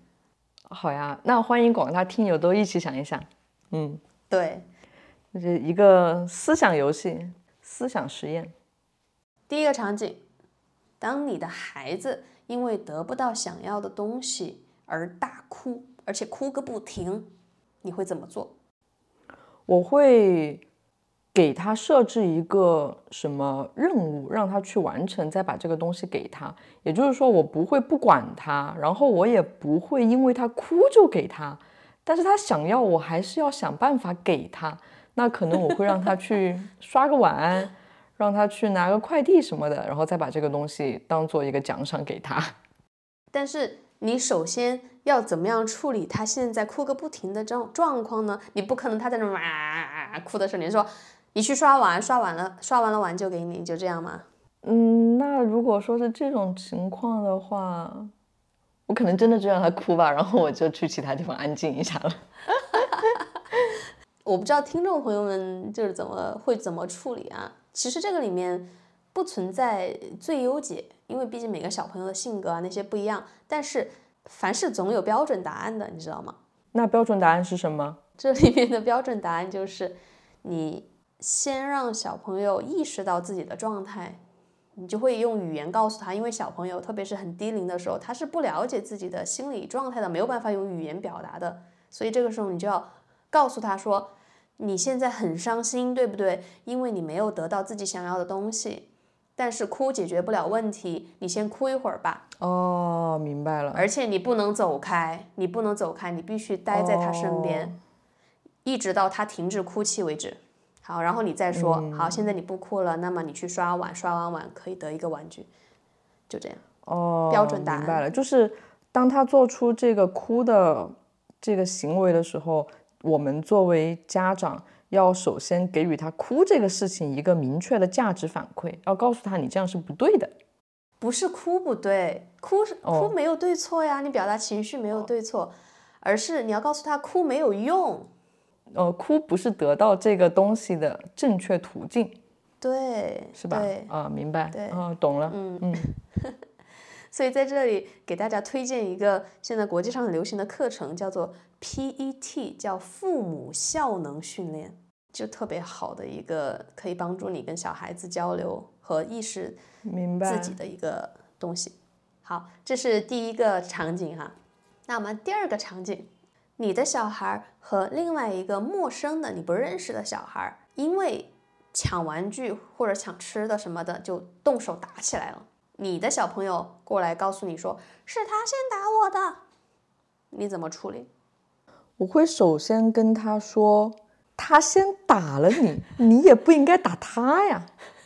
好呀，那欢迎广大听友都一起想一想。嗯，对，就是一个思想游戏、思想实验。第一个场景，当你的孩子因为得不到想要的东西而大哭，而且哭个不停，你会怎么做？我会。给他设置一个什么任务，让他去完成，再把这个东西给他。也就是说，我不会不管他，然后我也不会因为他哭就给他。但是他想要，我还是要想办法给他。那可能我会让他去刷个碗，让他去拿个快递什么的，然后再把这个东西当做一个奖赏给他。但是你首先要怎么样处理他现在哭个不停的状状况呢？你不可能他在那哇哭的时候，你说。你去刷碗，刷完了，刷完了碗就给你，就这样吗？嗯，那如果说是这种情况的话，我可能真的就让他哭吧，然后我就去其他地方安静一下了。我不知道听众朋友们就是怎么会怎么处理啊？其实这个里面不存在最优解，因为毕竟每个小朋友的性格啊那些不一样。但是凡事总有标准答案的，你知道吗？那标准答案是什么？这里面的标准答案就是你。先让小朋友意识到自己的状态，你就会用语言告诉他。因为小朋友，特别是很低龄的时候，他是不了解自己的心理状态的，没有办法用语言表达的。所以这个时候，你就要告诉他说：“你现在很伤心，对不对？因为你没有得到自己想要的东西。但是哭解决不了问题，你先哭一会儿吧。”哦，明白了。而且你不能走开，你不能走开，你必须待在他身边，一直到他停止哭泣为止。好，然后你再说，好，现在你不哭了，那么你去刷碗，刷完碗可以得一个玩具，就这样。哦，标准答案。明白了，就是当他做出这个哭的这个行为的时候，我们作为家长要首先给予他哭这个事情一个明确的价值反馈，要告诉他你这样是不对的。不是哭不对，哭是哭没有对错呀，你表达情绪没有对错，而是你要告诉他哭没有用。呃，哭不是得到这个东西的正确途径，对，是吧？啊，明白，对，啊，懂了，嗯嗯。所以在这里给大家推荐一个现在国际上很流行的课程，叫做 PET，叫父母效能训练，就特别好的一个可以帮助你跟小孩子交流和意识明白自己的一个东西。好，这是第一个场景哈。那我们第二个场景。你的小孩和另外一个陌生的你不认识的小孩，因为抢玩具或者抢吃的什么的，就动手打起来了。你的小朋友过来告诉你说是他先打我的，你怎么处理？我会首先跟他说，他先打了你，你也不应该打他呀。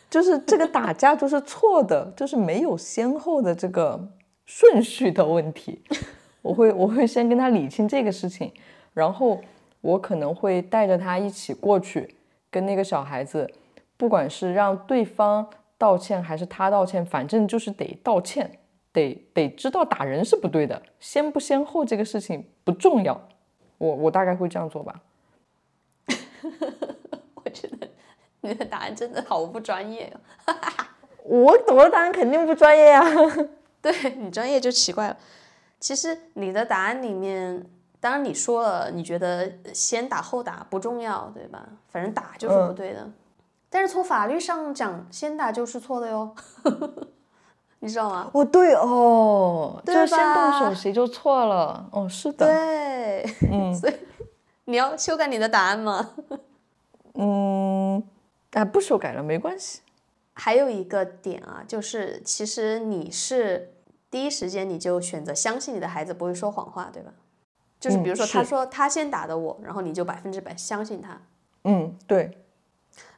就是这个打架就是错的，就是没有先后的这个顺序的问题。我会我会先跟他理清这个事情，然后我可能会带着他一起过去，跟那个小孩子，不管是让对方道歉还是他道歉，反正就是得道歉，得得知道打人是不对的，先不先后这个事情不重要。我我大概会这样做吧。我觉得你的答案真的好不专业哦。我我的答案肯定不专业呀。对你专业就奇怪了。其实你的答案里面，当然你说了，你觉得先打后打不重要，对吧？反正打就是不对的。但是从法律上讲，先打就是错的哟，你知道吗？哦，对哦，对就先动吧手谁就错了。哦，是的。对，嗯 所以你要修改你的答案吗？嗯，啊，不修改了，没关系。还有一个点啊，就是其实你是第一时间你就选择相信你的孩子不会说谎话，对吧？就是比如说他说他先打的我，然后你就百分之百相信他。嗯，对，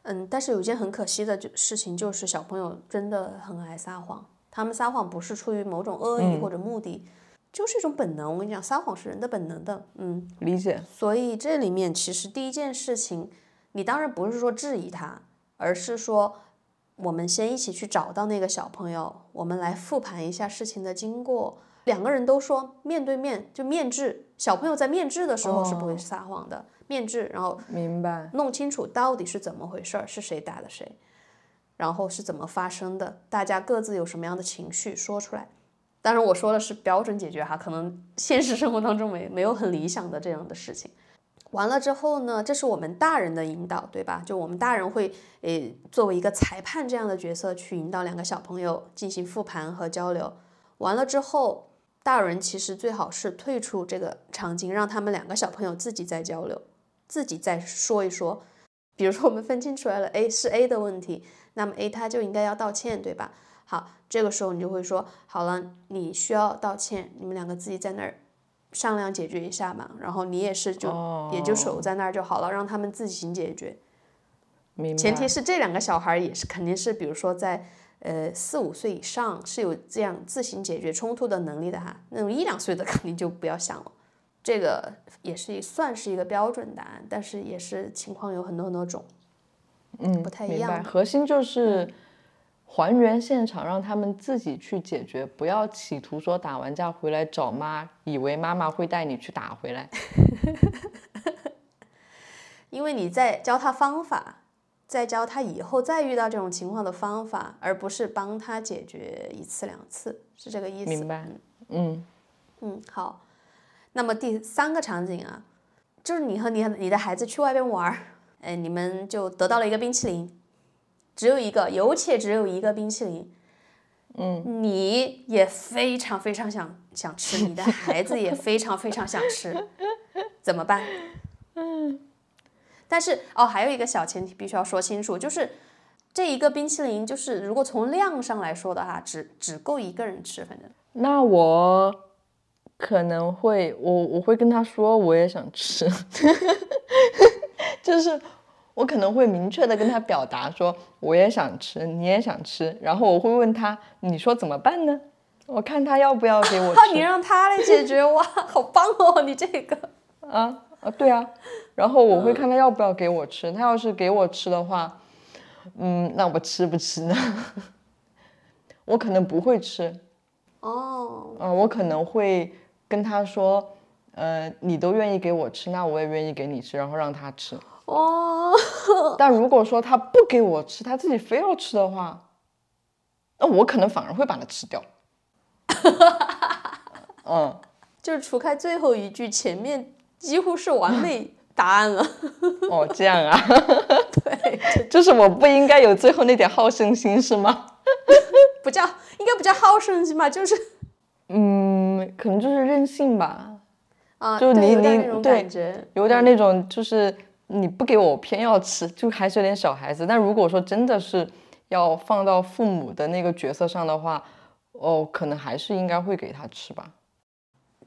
嗯，但是有一件很可惜的就事情，就是小朋友真的很爱撒谎。他们撒谎不是出于某种恶意或者目的，就是一种本能。我跟你讲，撒谎是人的本能的。嗯，理解。所以这里面其实第一件事情，你当然不是说质疑他，而是说我们先一起去找到那个小朋友，我们来复盘一下事情的经过。两个人都说面对面就面质，小朋友在面质的时候是不会撒谎的，面质，然后明白。弄清楚到底是怎么回事儿，是谁打的谁，然后是怎么发生的，大家各自有什么样的情绪说出来。当然我说的是标准解决哈，可能现实生活当中没没有很理想的这样的事情。完了之后呢，这是我们大人的引导，对吧？就我们大人会诶作为一个裁判这样的角色去引导两个小朋友进行复盘和交流。完了之后，大人其实最好是退出这个场景，让他们两个小朋友自己再交流，自己再说一说。比如说我们分清出来了 A 是 A 的问题，那么 A 他就应该要道歉，对吧？好，这个时候你就会说，好了，你需要道歉，你们两个自己在那儿商量解决一下嘛。然后你也是就、也就守在那儿就好了，让他们自行解决。前提是这两个小孩也是肯定是，比如说在呃四五岁以上是有这样自行解决冲突的能力的哈，那种一两岁的肯定就不要想了。这个也是算是一个标准答案，但是也是情况有很多很多种，嗯，不太一。样核心就是还原现场，让他们自己去解决，不要企图说打完架回来找妈，以为妈妈会带你去打回来。因为你在教他方法，在教他以后再遇到这种情况的方法，而不是帮他解决一次两次，是这个意思。明白？嗯，嗯，好。那么第三个场景啊，就是你和你你的孩子去外边玩儿，哎，你们就得到了一个冰淇淋，只有一个，有且只有一个冰淇淋。嗯，你也非常非常想想吃，你的孩子也非常非常想吃，怎么办？嗯，但是哦，还有一个小前提必须要说清楚，就是这一个冰淇淋，就是如果从量上来说的话，只只够一个人吃，反正。那我可能会，我我会跟他说，我也想吃，就是我可能会明确的跟他表达说，我也想吃，你也想吃，然后我会问他，你说怎么办呢？我看他要不要给我吃。你让他来解决哇，好棒哦！你这个啊啊，对啊，然后我会看他要不要给我吃，他要是给我吃的话，嗯，那我吃不吃呢？我可能不会吃，哦，嗯、我可能会跟他说，呃，你都愿意给我吃，那我也愿意给你吃，然后让他吃。哦，但如果说他不给我吃，他自己非要吃的话，那我可能反而会把它吃掉。嗯，就是除开最后一句，前面几乎是完美答案了。哦，这样啊，对，就是我不应该有最后那点好胜心是吗？不叫应该不叫好胜心吧，就是嗯，可能就是任性吧，啊，就你你对有点那种就是你不给我，我偏要吃，就还是有点小孩子。但如果说真的是要放到父母的那个角色上的话，哦，可能还是应该会给他吃吧。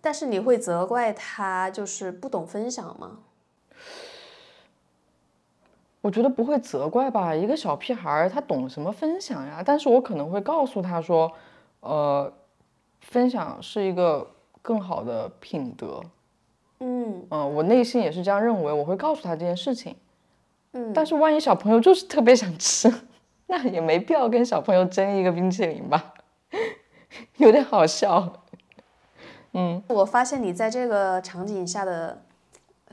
但是你会责怪他就是不懂分享吗？我觉得不会责怪吧，一个小屁孩儿他懂什么分享呀？但是我可能会告诉他说，呃，分享是一个更好的品德。嗯，嗯、我内心也是这样认为，我会告诉他这件事情。嗯，但是万一小朋友就是特别想吃，那也没必要跟小朋友争一个冰淇淋吧，有点好笑。嗯，我发现你在这个场景下的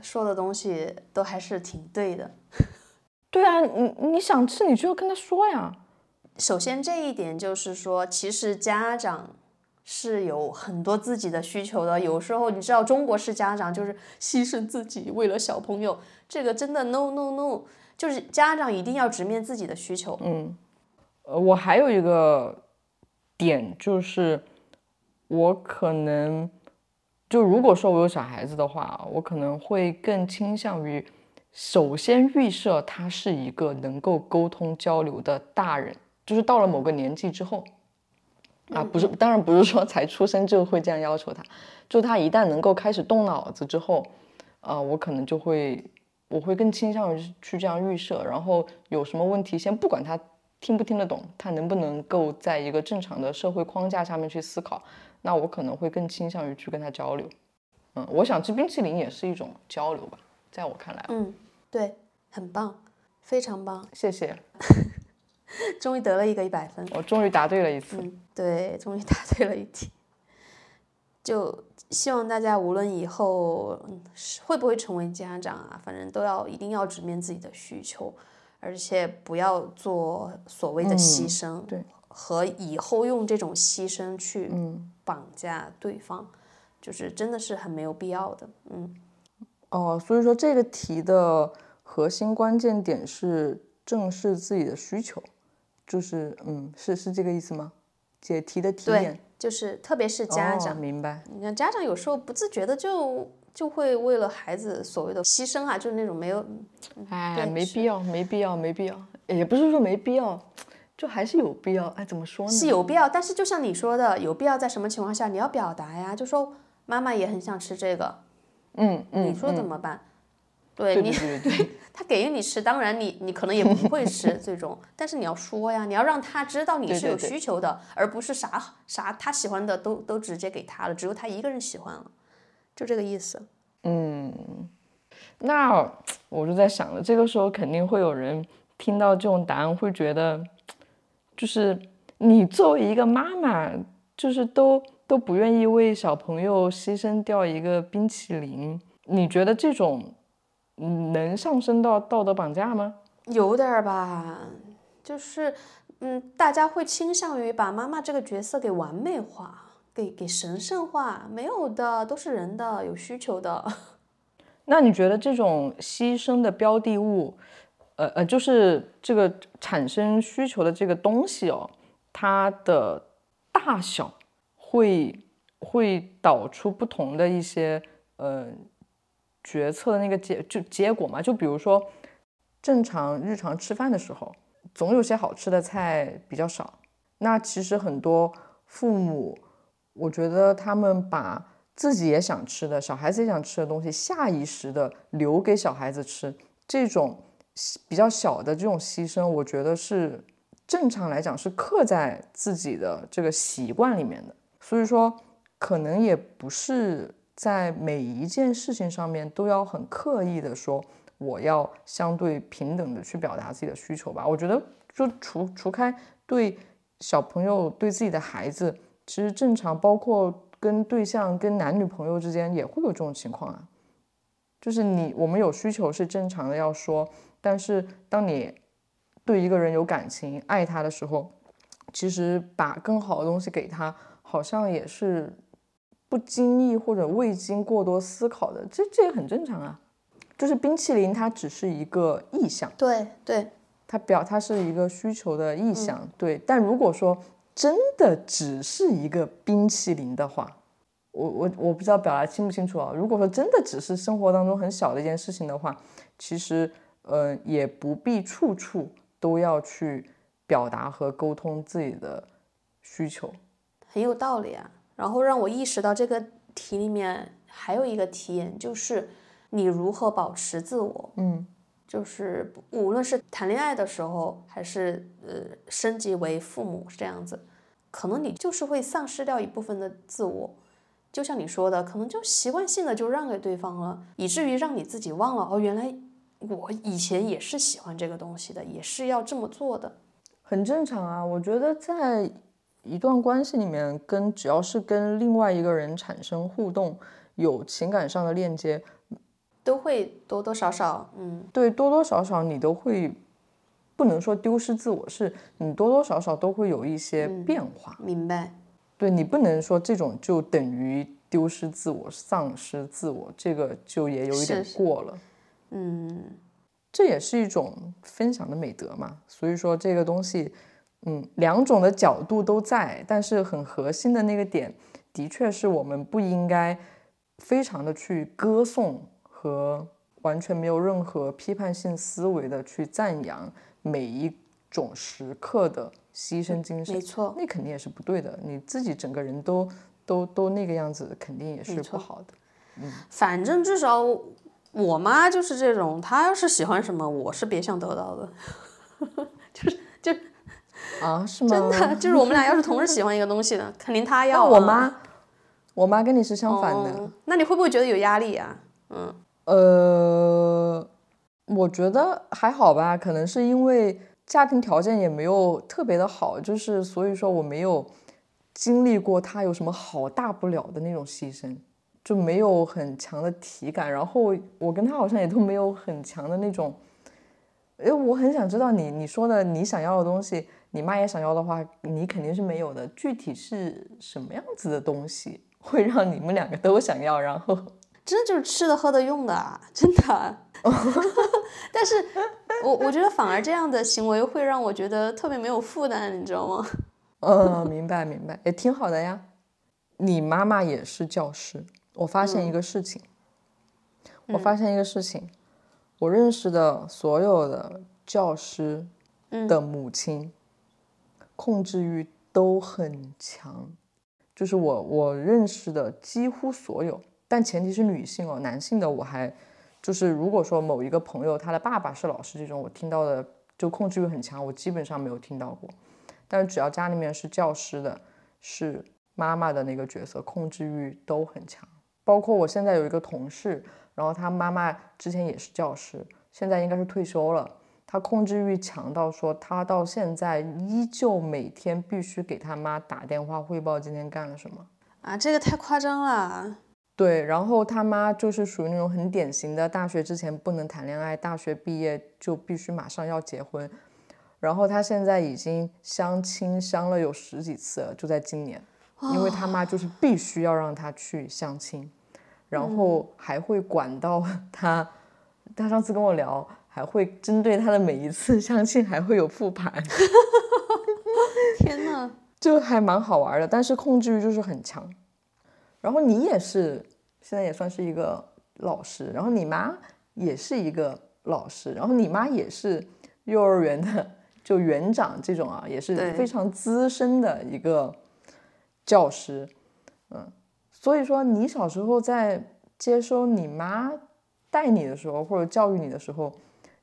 说的东西都还是挺对的。对啊，你你想吃你就要跟他说呀。首先这一点就是说，其实家长是有很多自己的需求的。有时候你知道，中国式家长就是牺牲自己为了小朋友，这个真的 no no no，就是家长一定要直面自己的需求。嗯，呃，我还有一个点就是，我可能就如果说我有小孩子的话，我可能会更倾向于首先预设他是一个能够沟通交流的大人。就是到了某个年纪之后，啊，不是，当然不是说才出生就会这样要求他，就他一旦能够开始动脑子之后，啊，我可能就会，我会更倾向于去这样预设，然后有什么问题，先不管他听不听得懂，他能不能够在一个正常的社会框架下面去思考，那我可能会更倾向于去跟他交流。嗯，我想吃冰淇淋也是一种交流吧，在我看来，嗯，对，很棒，非常棒，谢谢。终于得了一个一百分，我终于答对了一次。嗯，对，终于答对了一题。就希望大家无论以后会不会成为家长啊，反正都要一定要直面自己的需求，而且不要做所谓的牺牲，对，和以后用这种牺牲去绑架对方，就是真的是很没有必要的。嗯，哦，所以说这个题的核心关键点是正视自己的需求。就是嗯，是是这个意思吗？解题的体验就是特别是家长，明白？你看家长有时候不自觉的就就会为了孩子所谓的牺牲啊，就是那种没有，哎，没必要，没必要，没必要，也不是说没必要，就还是有必要。哎，怎么说呢？是有必要，但是就像你说的，有必要在什么情况下你要表达呀？就说妈妈也很想吃这个，嗯嗯，你说怎么办？对你，他给予你吃，当然你你可能也不会吃 这种，但是你要说呀，你要让他知道你是有需求的，而不是啥啥他喜欢的都都直接给他了，只有他一个人喜欢了，就这个意思。嗯，那我就在想了，这个时候肯定会有人听到这种答案，会觉得，就是你作为一个妈妈，就是都都不愿意为小朋友牺牲掉一个冰淇淋，你觉得这种？能上升到道德绑架吗？有点吧，就是，嗯，大家会倾向于把妈妈这个角色给完美化，给给神圣化。没有的，都是人的，有需求的。那你觉得这种牺牲的标的物，呃呃，就是这个产生需求的这个东西哦，它的大小会会导出不同的一些呃。决策的那个结就结果嘛，就比如说正常日常吃饭的时候，总有些好吃的菜比较少。那其实很多父母，我觉得他们把自己也想吃的小孩子也想吃的东西，下意识的留给小孩子吃，这种比较小的这种牺牲，我觉得是正常来讲是刻在自己的这个习惯里面的。所以说，可能也不是。在每一件事情上面都要很刻意的说，我要相对平等的去表达自己的需求吧。我觉得，就除除开对小朋友、对自己的孩子，其实正常，包括跟对象、跟男女朋友之间也会有这种情况啊。就是你我们有需求是正常的要说，但是当你对一个人有感情、爱他的时候，其实把更好的东西给他，好像也是。不经意或者未经过多思考的，这这也很正常啊。就是冰淇淋，它只是一个意向，对对，它表它是一个需求的意向，对。但如果说真的只是一个冰淇淋的话，我我我不知道表达清不清楚啊。如果说真的只是生活当中很小的一件事情的话，其实呃也不必处处都要去表达和沟通自己的需求，很有道理啊。然后让我意识到这个题里面还有一个题眼，就是你如何保持自我。嗯，就是无论是谈恋爱的时候，还是呃升级为父母这样子，可能你就是会丧失掉一部分的自我。就像你说的，可能就习惯性的就让给对方了，以至于让你自己忘了哦，原来我以前也是喜欢这个东西的，也是要这么做的，很正常啊。我觉得在一段关系里面，跟只要是跟另外一个人产生互动，有情感上的链接，都会多多少少，嗯，对，多多少少你都会，不能说丢失自我，是你多多少少都会有一些变化。明白？对你不能说这种就等于丢失自我、丧失自我，这个就也有一点过了。嗯，这也是一种分享的美德嘛。所以说这个东西，嗯，两种的角度都在，但是很核心的那个点，的确是我们不应该非常的去歌颂和完全没有任何批判性思维的去赞扬每一种时刻的牺牲精神。没错，那肯定也是不对的。你自己整个人都都都那个样子，肯定也是不好的。嗯，反正至少。我妈就是这种，她要是喜欢什么，我是别想得到的，就是就啊，是吗？真的，就是我们俩要是同时喜欢一个东西呢，肯定他要。我妈，我妈跟你是相反的。那你会不会觉得有压力啊？嗯，呃，我觉得还好吧，可能是因为家庭条件也没有特别的好，就是所以说我没有经历过他有什么好大不了的那种牺牲。就没有很强的体感，然后我跟他好像也都没有很强的那种，哎，我很想知道你你说的你想要的东西，你妈也想要的话，你肯定是没有的。具体是什么样子的东西 会让你们两个都想要？然后 真的就是吃的、喝的、用的，啊真的。但是，我我觉得反而这样的行为会让我觉得特别没有负担，你知道吗？嗯，明白明白，也挺好的呀。你妈妈也是教师。我发现一个事情，我发现一个事情，我认识的所有的教师的母亲，控制欲都很强，就是我我认识的几乎所有，但前提是女性哦，男性的我还就是如果说某一个朋友他的爸爸是老师这种，我听到的就控制欲很强，我基本上没有听到过，但是只要家里面是教师的，是妈妈的那个角色，控制欲都很强。包括我现在有一个同事，然后他妈妈之前也是教师，现在应该是退休了。他控制欲强到说，他到现在依旧每天必须给他妈打电话汇报今天干了什么啊，这个太夸张了。对，然后他妈就是属于那种很典型的，大学之前不能谈恋爱，大学毕业就必须马上要结婚。然后他现在已经相亲相了有十几次了，就在今年，因为他妈就是必须要让他去相亲。然后还会管到 他，他上次跟我聊，还会针对他的每一次相亲还会有复盘。天呐，就还蛮好玩的，但是控制欲就是很强。然后你也是，现在也算是一个老师，然后你妈也是一个老师，然后你妈也是幼儿园的就园长这种啊，也是非常资深的一个教师，嗯。所以说，你小时候在接收你妈带你的时候，或者教育你的时候，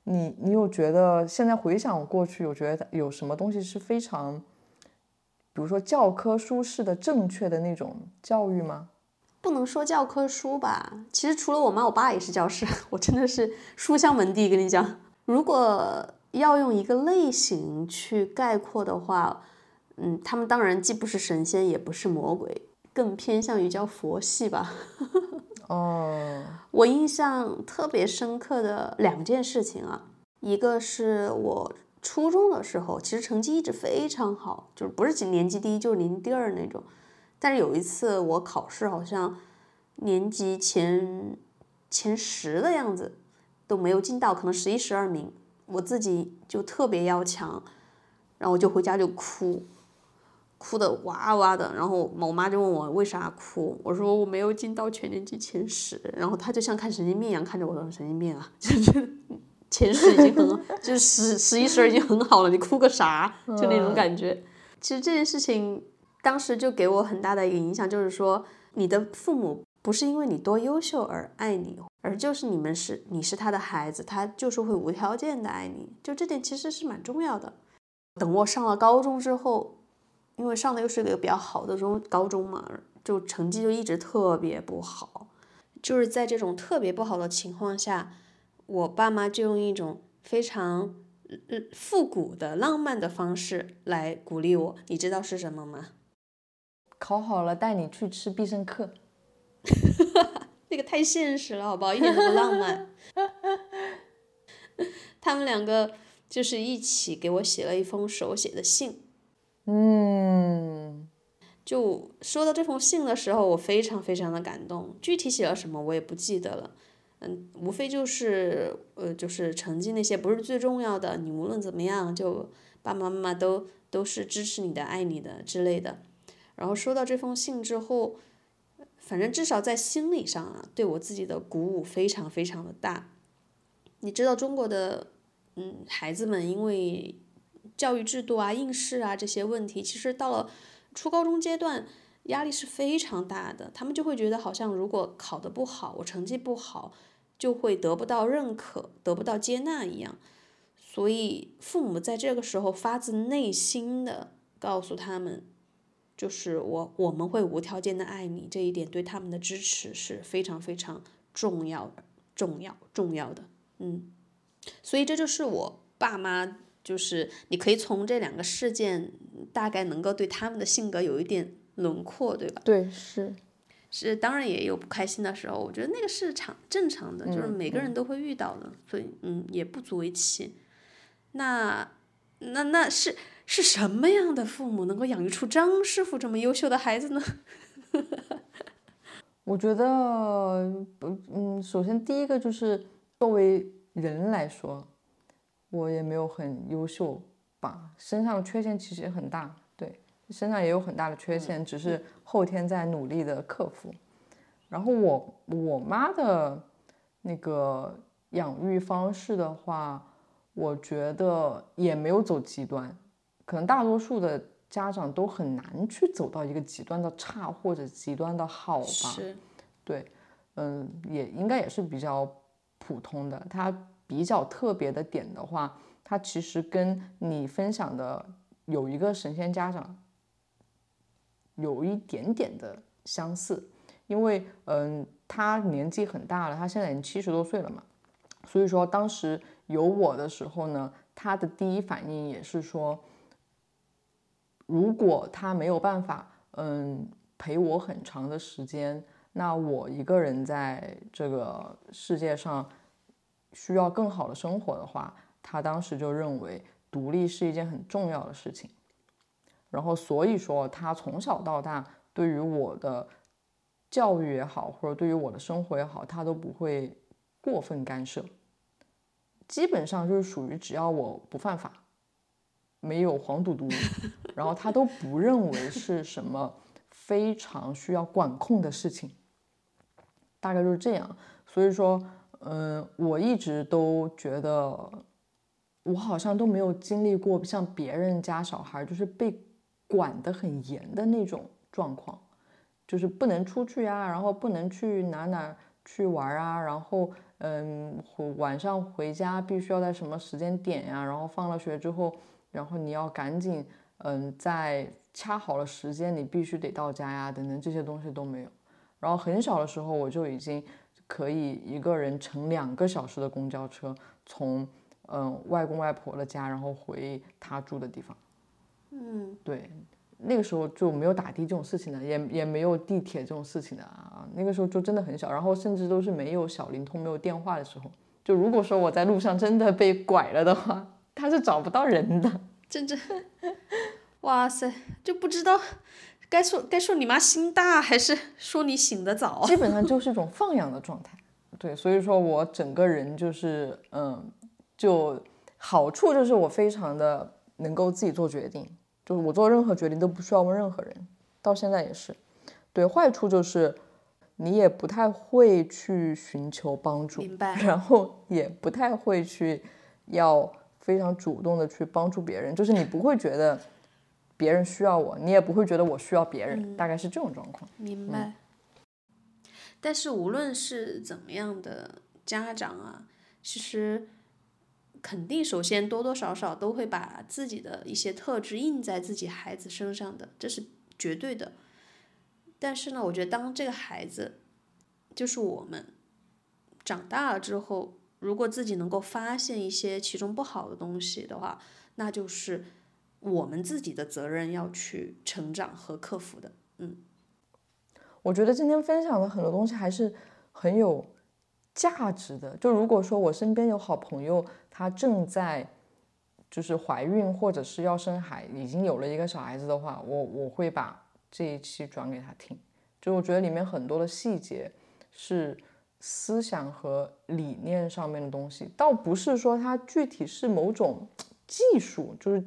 你你有觉得现在回想过去，有觉得有什么东西是非常，比如说教科书式的正确的那种教育吗？不能说教科书吧，其实除了我妈，我爸也是教师，我真的是书香门第。跟你讲，如果要用一个类型去概括的话，嗯，他们当然既不是神仙，也不是魔鬼。更偏向于叫佛系吧。哦，我印象特别深刻的两件事情啊，一个是我初中的时候，其实成绩一直非常好，就是不是年级第一就是年级第二那种。但是有一次我考试好像年级前前十的样子都没有进到，可能十一十二名，我自己就特别要强，然后我就回家就哭。哭的哇哇的，然后我妈就问我为啥哭，我说我没有进到全年级前十，然后她就像看神经病一样看着我，说神经病啊，就是前十已经很，就是十十一十二已经很好了，你哭个啥？就那种感觉。其实这件事情当时就给我很大的一个影响，就是说你的父母不是因为你多优秀而爱你，而就是你们是你是他的孩子，他就是会无条件的爱你，就这点其实是蛮重要的。等我上了高中之后。因为上的又是个比较好的中高中嘛，就成绩就一直特别不好。就是在这种特别不好的情况下，我爸妈就用一种非常呃复古的浪漫的方式来鼓励我，你知道是什么吗？考好了带你去吃必胜客。那个太现实了，好不好？一点都不浪漫。他们两个就是一起给我写了一封手写的信。嗯，就收到这封信的时候，我非常非常的感动。具体写了什么我也不记得了。嗯，无非就是呃，就是成绩那些不是最重要的。你无论怎么样，就爸爸妈妈都都是支持你的、爱你的之类的。然后收到这封信之后，反正至少在心理上啊，对我自己的鼓舞非常非常的大。你知道中国的嗯孩子们因为教育制度啊、应试啊这些问题，其实到了初高中阶段压力是非常大的。他们就会觉得好像如果考得不好，我成绩不好。就会得不到认可，得不到接纳一样，所以父母在这个时候发自内心的告诉他们，就是我我们会无条件的爱你，这一点对他们的支持是非常非常重要的，重要重要的，嗯，所以这就是我爸妈，就是你可以从这两个事件大概能够对他们的性格有一点轮廓，对吧？对，是。是，当然也有不开心的时候，我觉得那个是常正常的，就是每个人都会遇到的，所以嗯，也不足为奇。那那那是是什么样的父母能够养育出张师傅这么优秀的孩子呢？我觉得，嗯，首先第一个就是作为人来说，我也没有很优秀吧，身上缺陷其实也很大。对身上也有很大的缺陷，只是后天在努力的克服。然后我我妈的那个养育方式的话，我觉得也没有走极端，可能大多数的家长都很难去走到一个极端的差或者极端的好吧？是，对，嗯，也应该也是比较普通的。它比较特别的点的话，它其实跟你分享的有一个神仙家长。有一点点的相似，因为嗯，他年纪很大了，他现在已经七十多岁了嘛，所以说当时有我的时候呢，他的第一反应也是说，如果他没有办法嗯陪我很长的时间，那我一个人在这个世界上需要更好的生活的话，他当时就认为独立是一件很重要的事情。然后，所以说他从小到大对于我的教育也好，或者对于我的生活也好，他都不会过分干涉。基本上就是属于只要我不犯法，没有黄赌毒，然后他都不认为是什么非常需要管控的事情。大概就是这样。所以说，嗯，我一直都觉得我好像都没有经历过像别人家小孩就是被。管得很严的那种状况，就是不能出去啊，然后不能去哪哪去玩儿啊，然后嗯，晚上回家必须要在什么时间点呀，然后放了学之后，然后你要赶紧嗯，在掐好了时间，你必须得到家呀，等等这些东西都没有。然后很小的时候我就已经可以一个人乘两个小时的公交车，从嗯外公外婆的家，然后回他住的地方。嗯，对，那个时候就没有打的这种事情的，也也没有地铁这种事情的啊。那个时候就真的很小，然后甚至都是没有小灵通、没有电话的时候。就如果说我在路上真的被拐了的话，他是找不到人的。真真，哇塞，就不知道该说该说你妈心大，还是说你醒得早。基本上就是一种放养的状态。对，所以说我整个人就是嗯，就好处就是我非常的能够自己做决定。就是我做任何决定都不需要问任何人，到现在也是。对，坏处就是你也不太会去寻求帮助，明白。然后也不太会去要非常主动的去帮助别人，就是你不会觉得别人需要我，你也不会觉得我需要别人，大概是这种状况。明白。但是无论是怎么样的家长啊，其实。肯定，首先多多少少都会把自己的一些特质印在自己孩子身上的，这是绝对的。但是呢，我觉得当这个孩子，就是我们长大了之后，如果自己能够发现一些其中不好的东西的话，那就是我们自己的责任要去成长和克服的。嗯，我觉得今天分享的很多东西还是很有价值的。就如果说我身边有好朋友，他正在就是怀孕或者是要生孩，已经有了一个小孩子的话，我我会把这一期转给他听。就我觉得里面很多的细节是思想和理念上面的东西，倒不是说它具体是某种技术，就是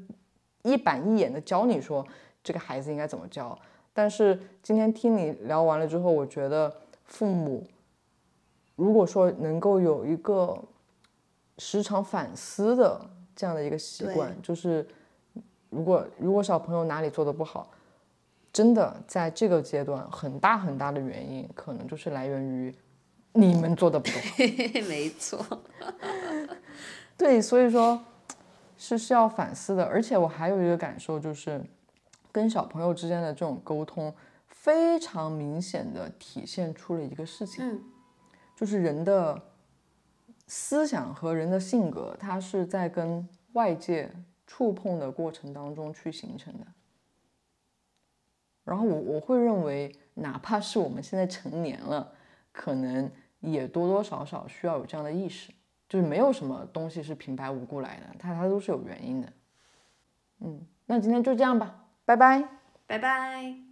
一板一眼的教你说这个孩子应该怎么教。但是今天听你聊完了之后，我觉得父母如果说能够有一个时常反思的这样的一个习惯，就是如果如果小朋友哪里做的不好。真的在这个阶段，很大很大的原因可能就是来源于你们做的不够。没错，对，所以说是需要反思的。而且我还有一个感受，就是跟小朋友之间的这种沟通，非常明显的体现出了一个事情，就是人的思想和人的性格，它是在跟外界触碰的过程当中去形成的。然后我我会认为，哪怕是我们现在成年了，可能也多多少少需要有这样的意识，就是没有什么东西是平白无故来的，它它都是有原因的。嗯，那今天就这样吧，拜拜，拜拜。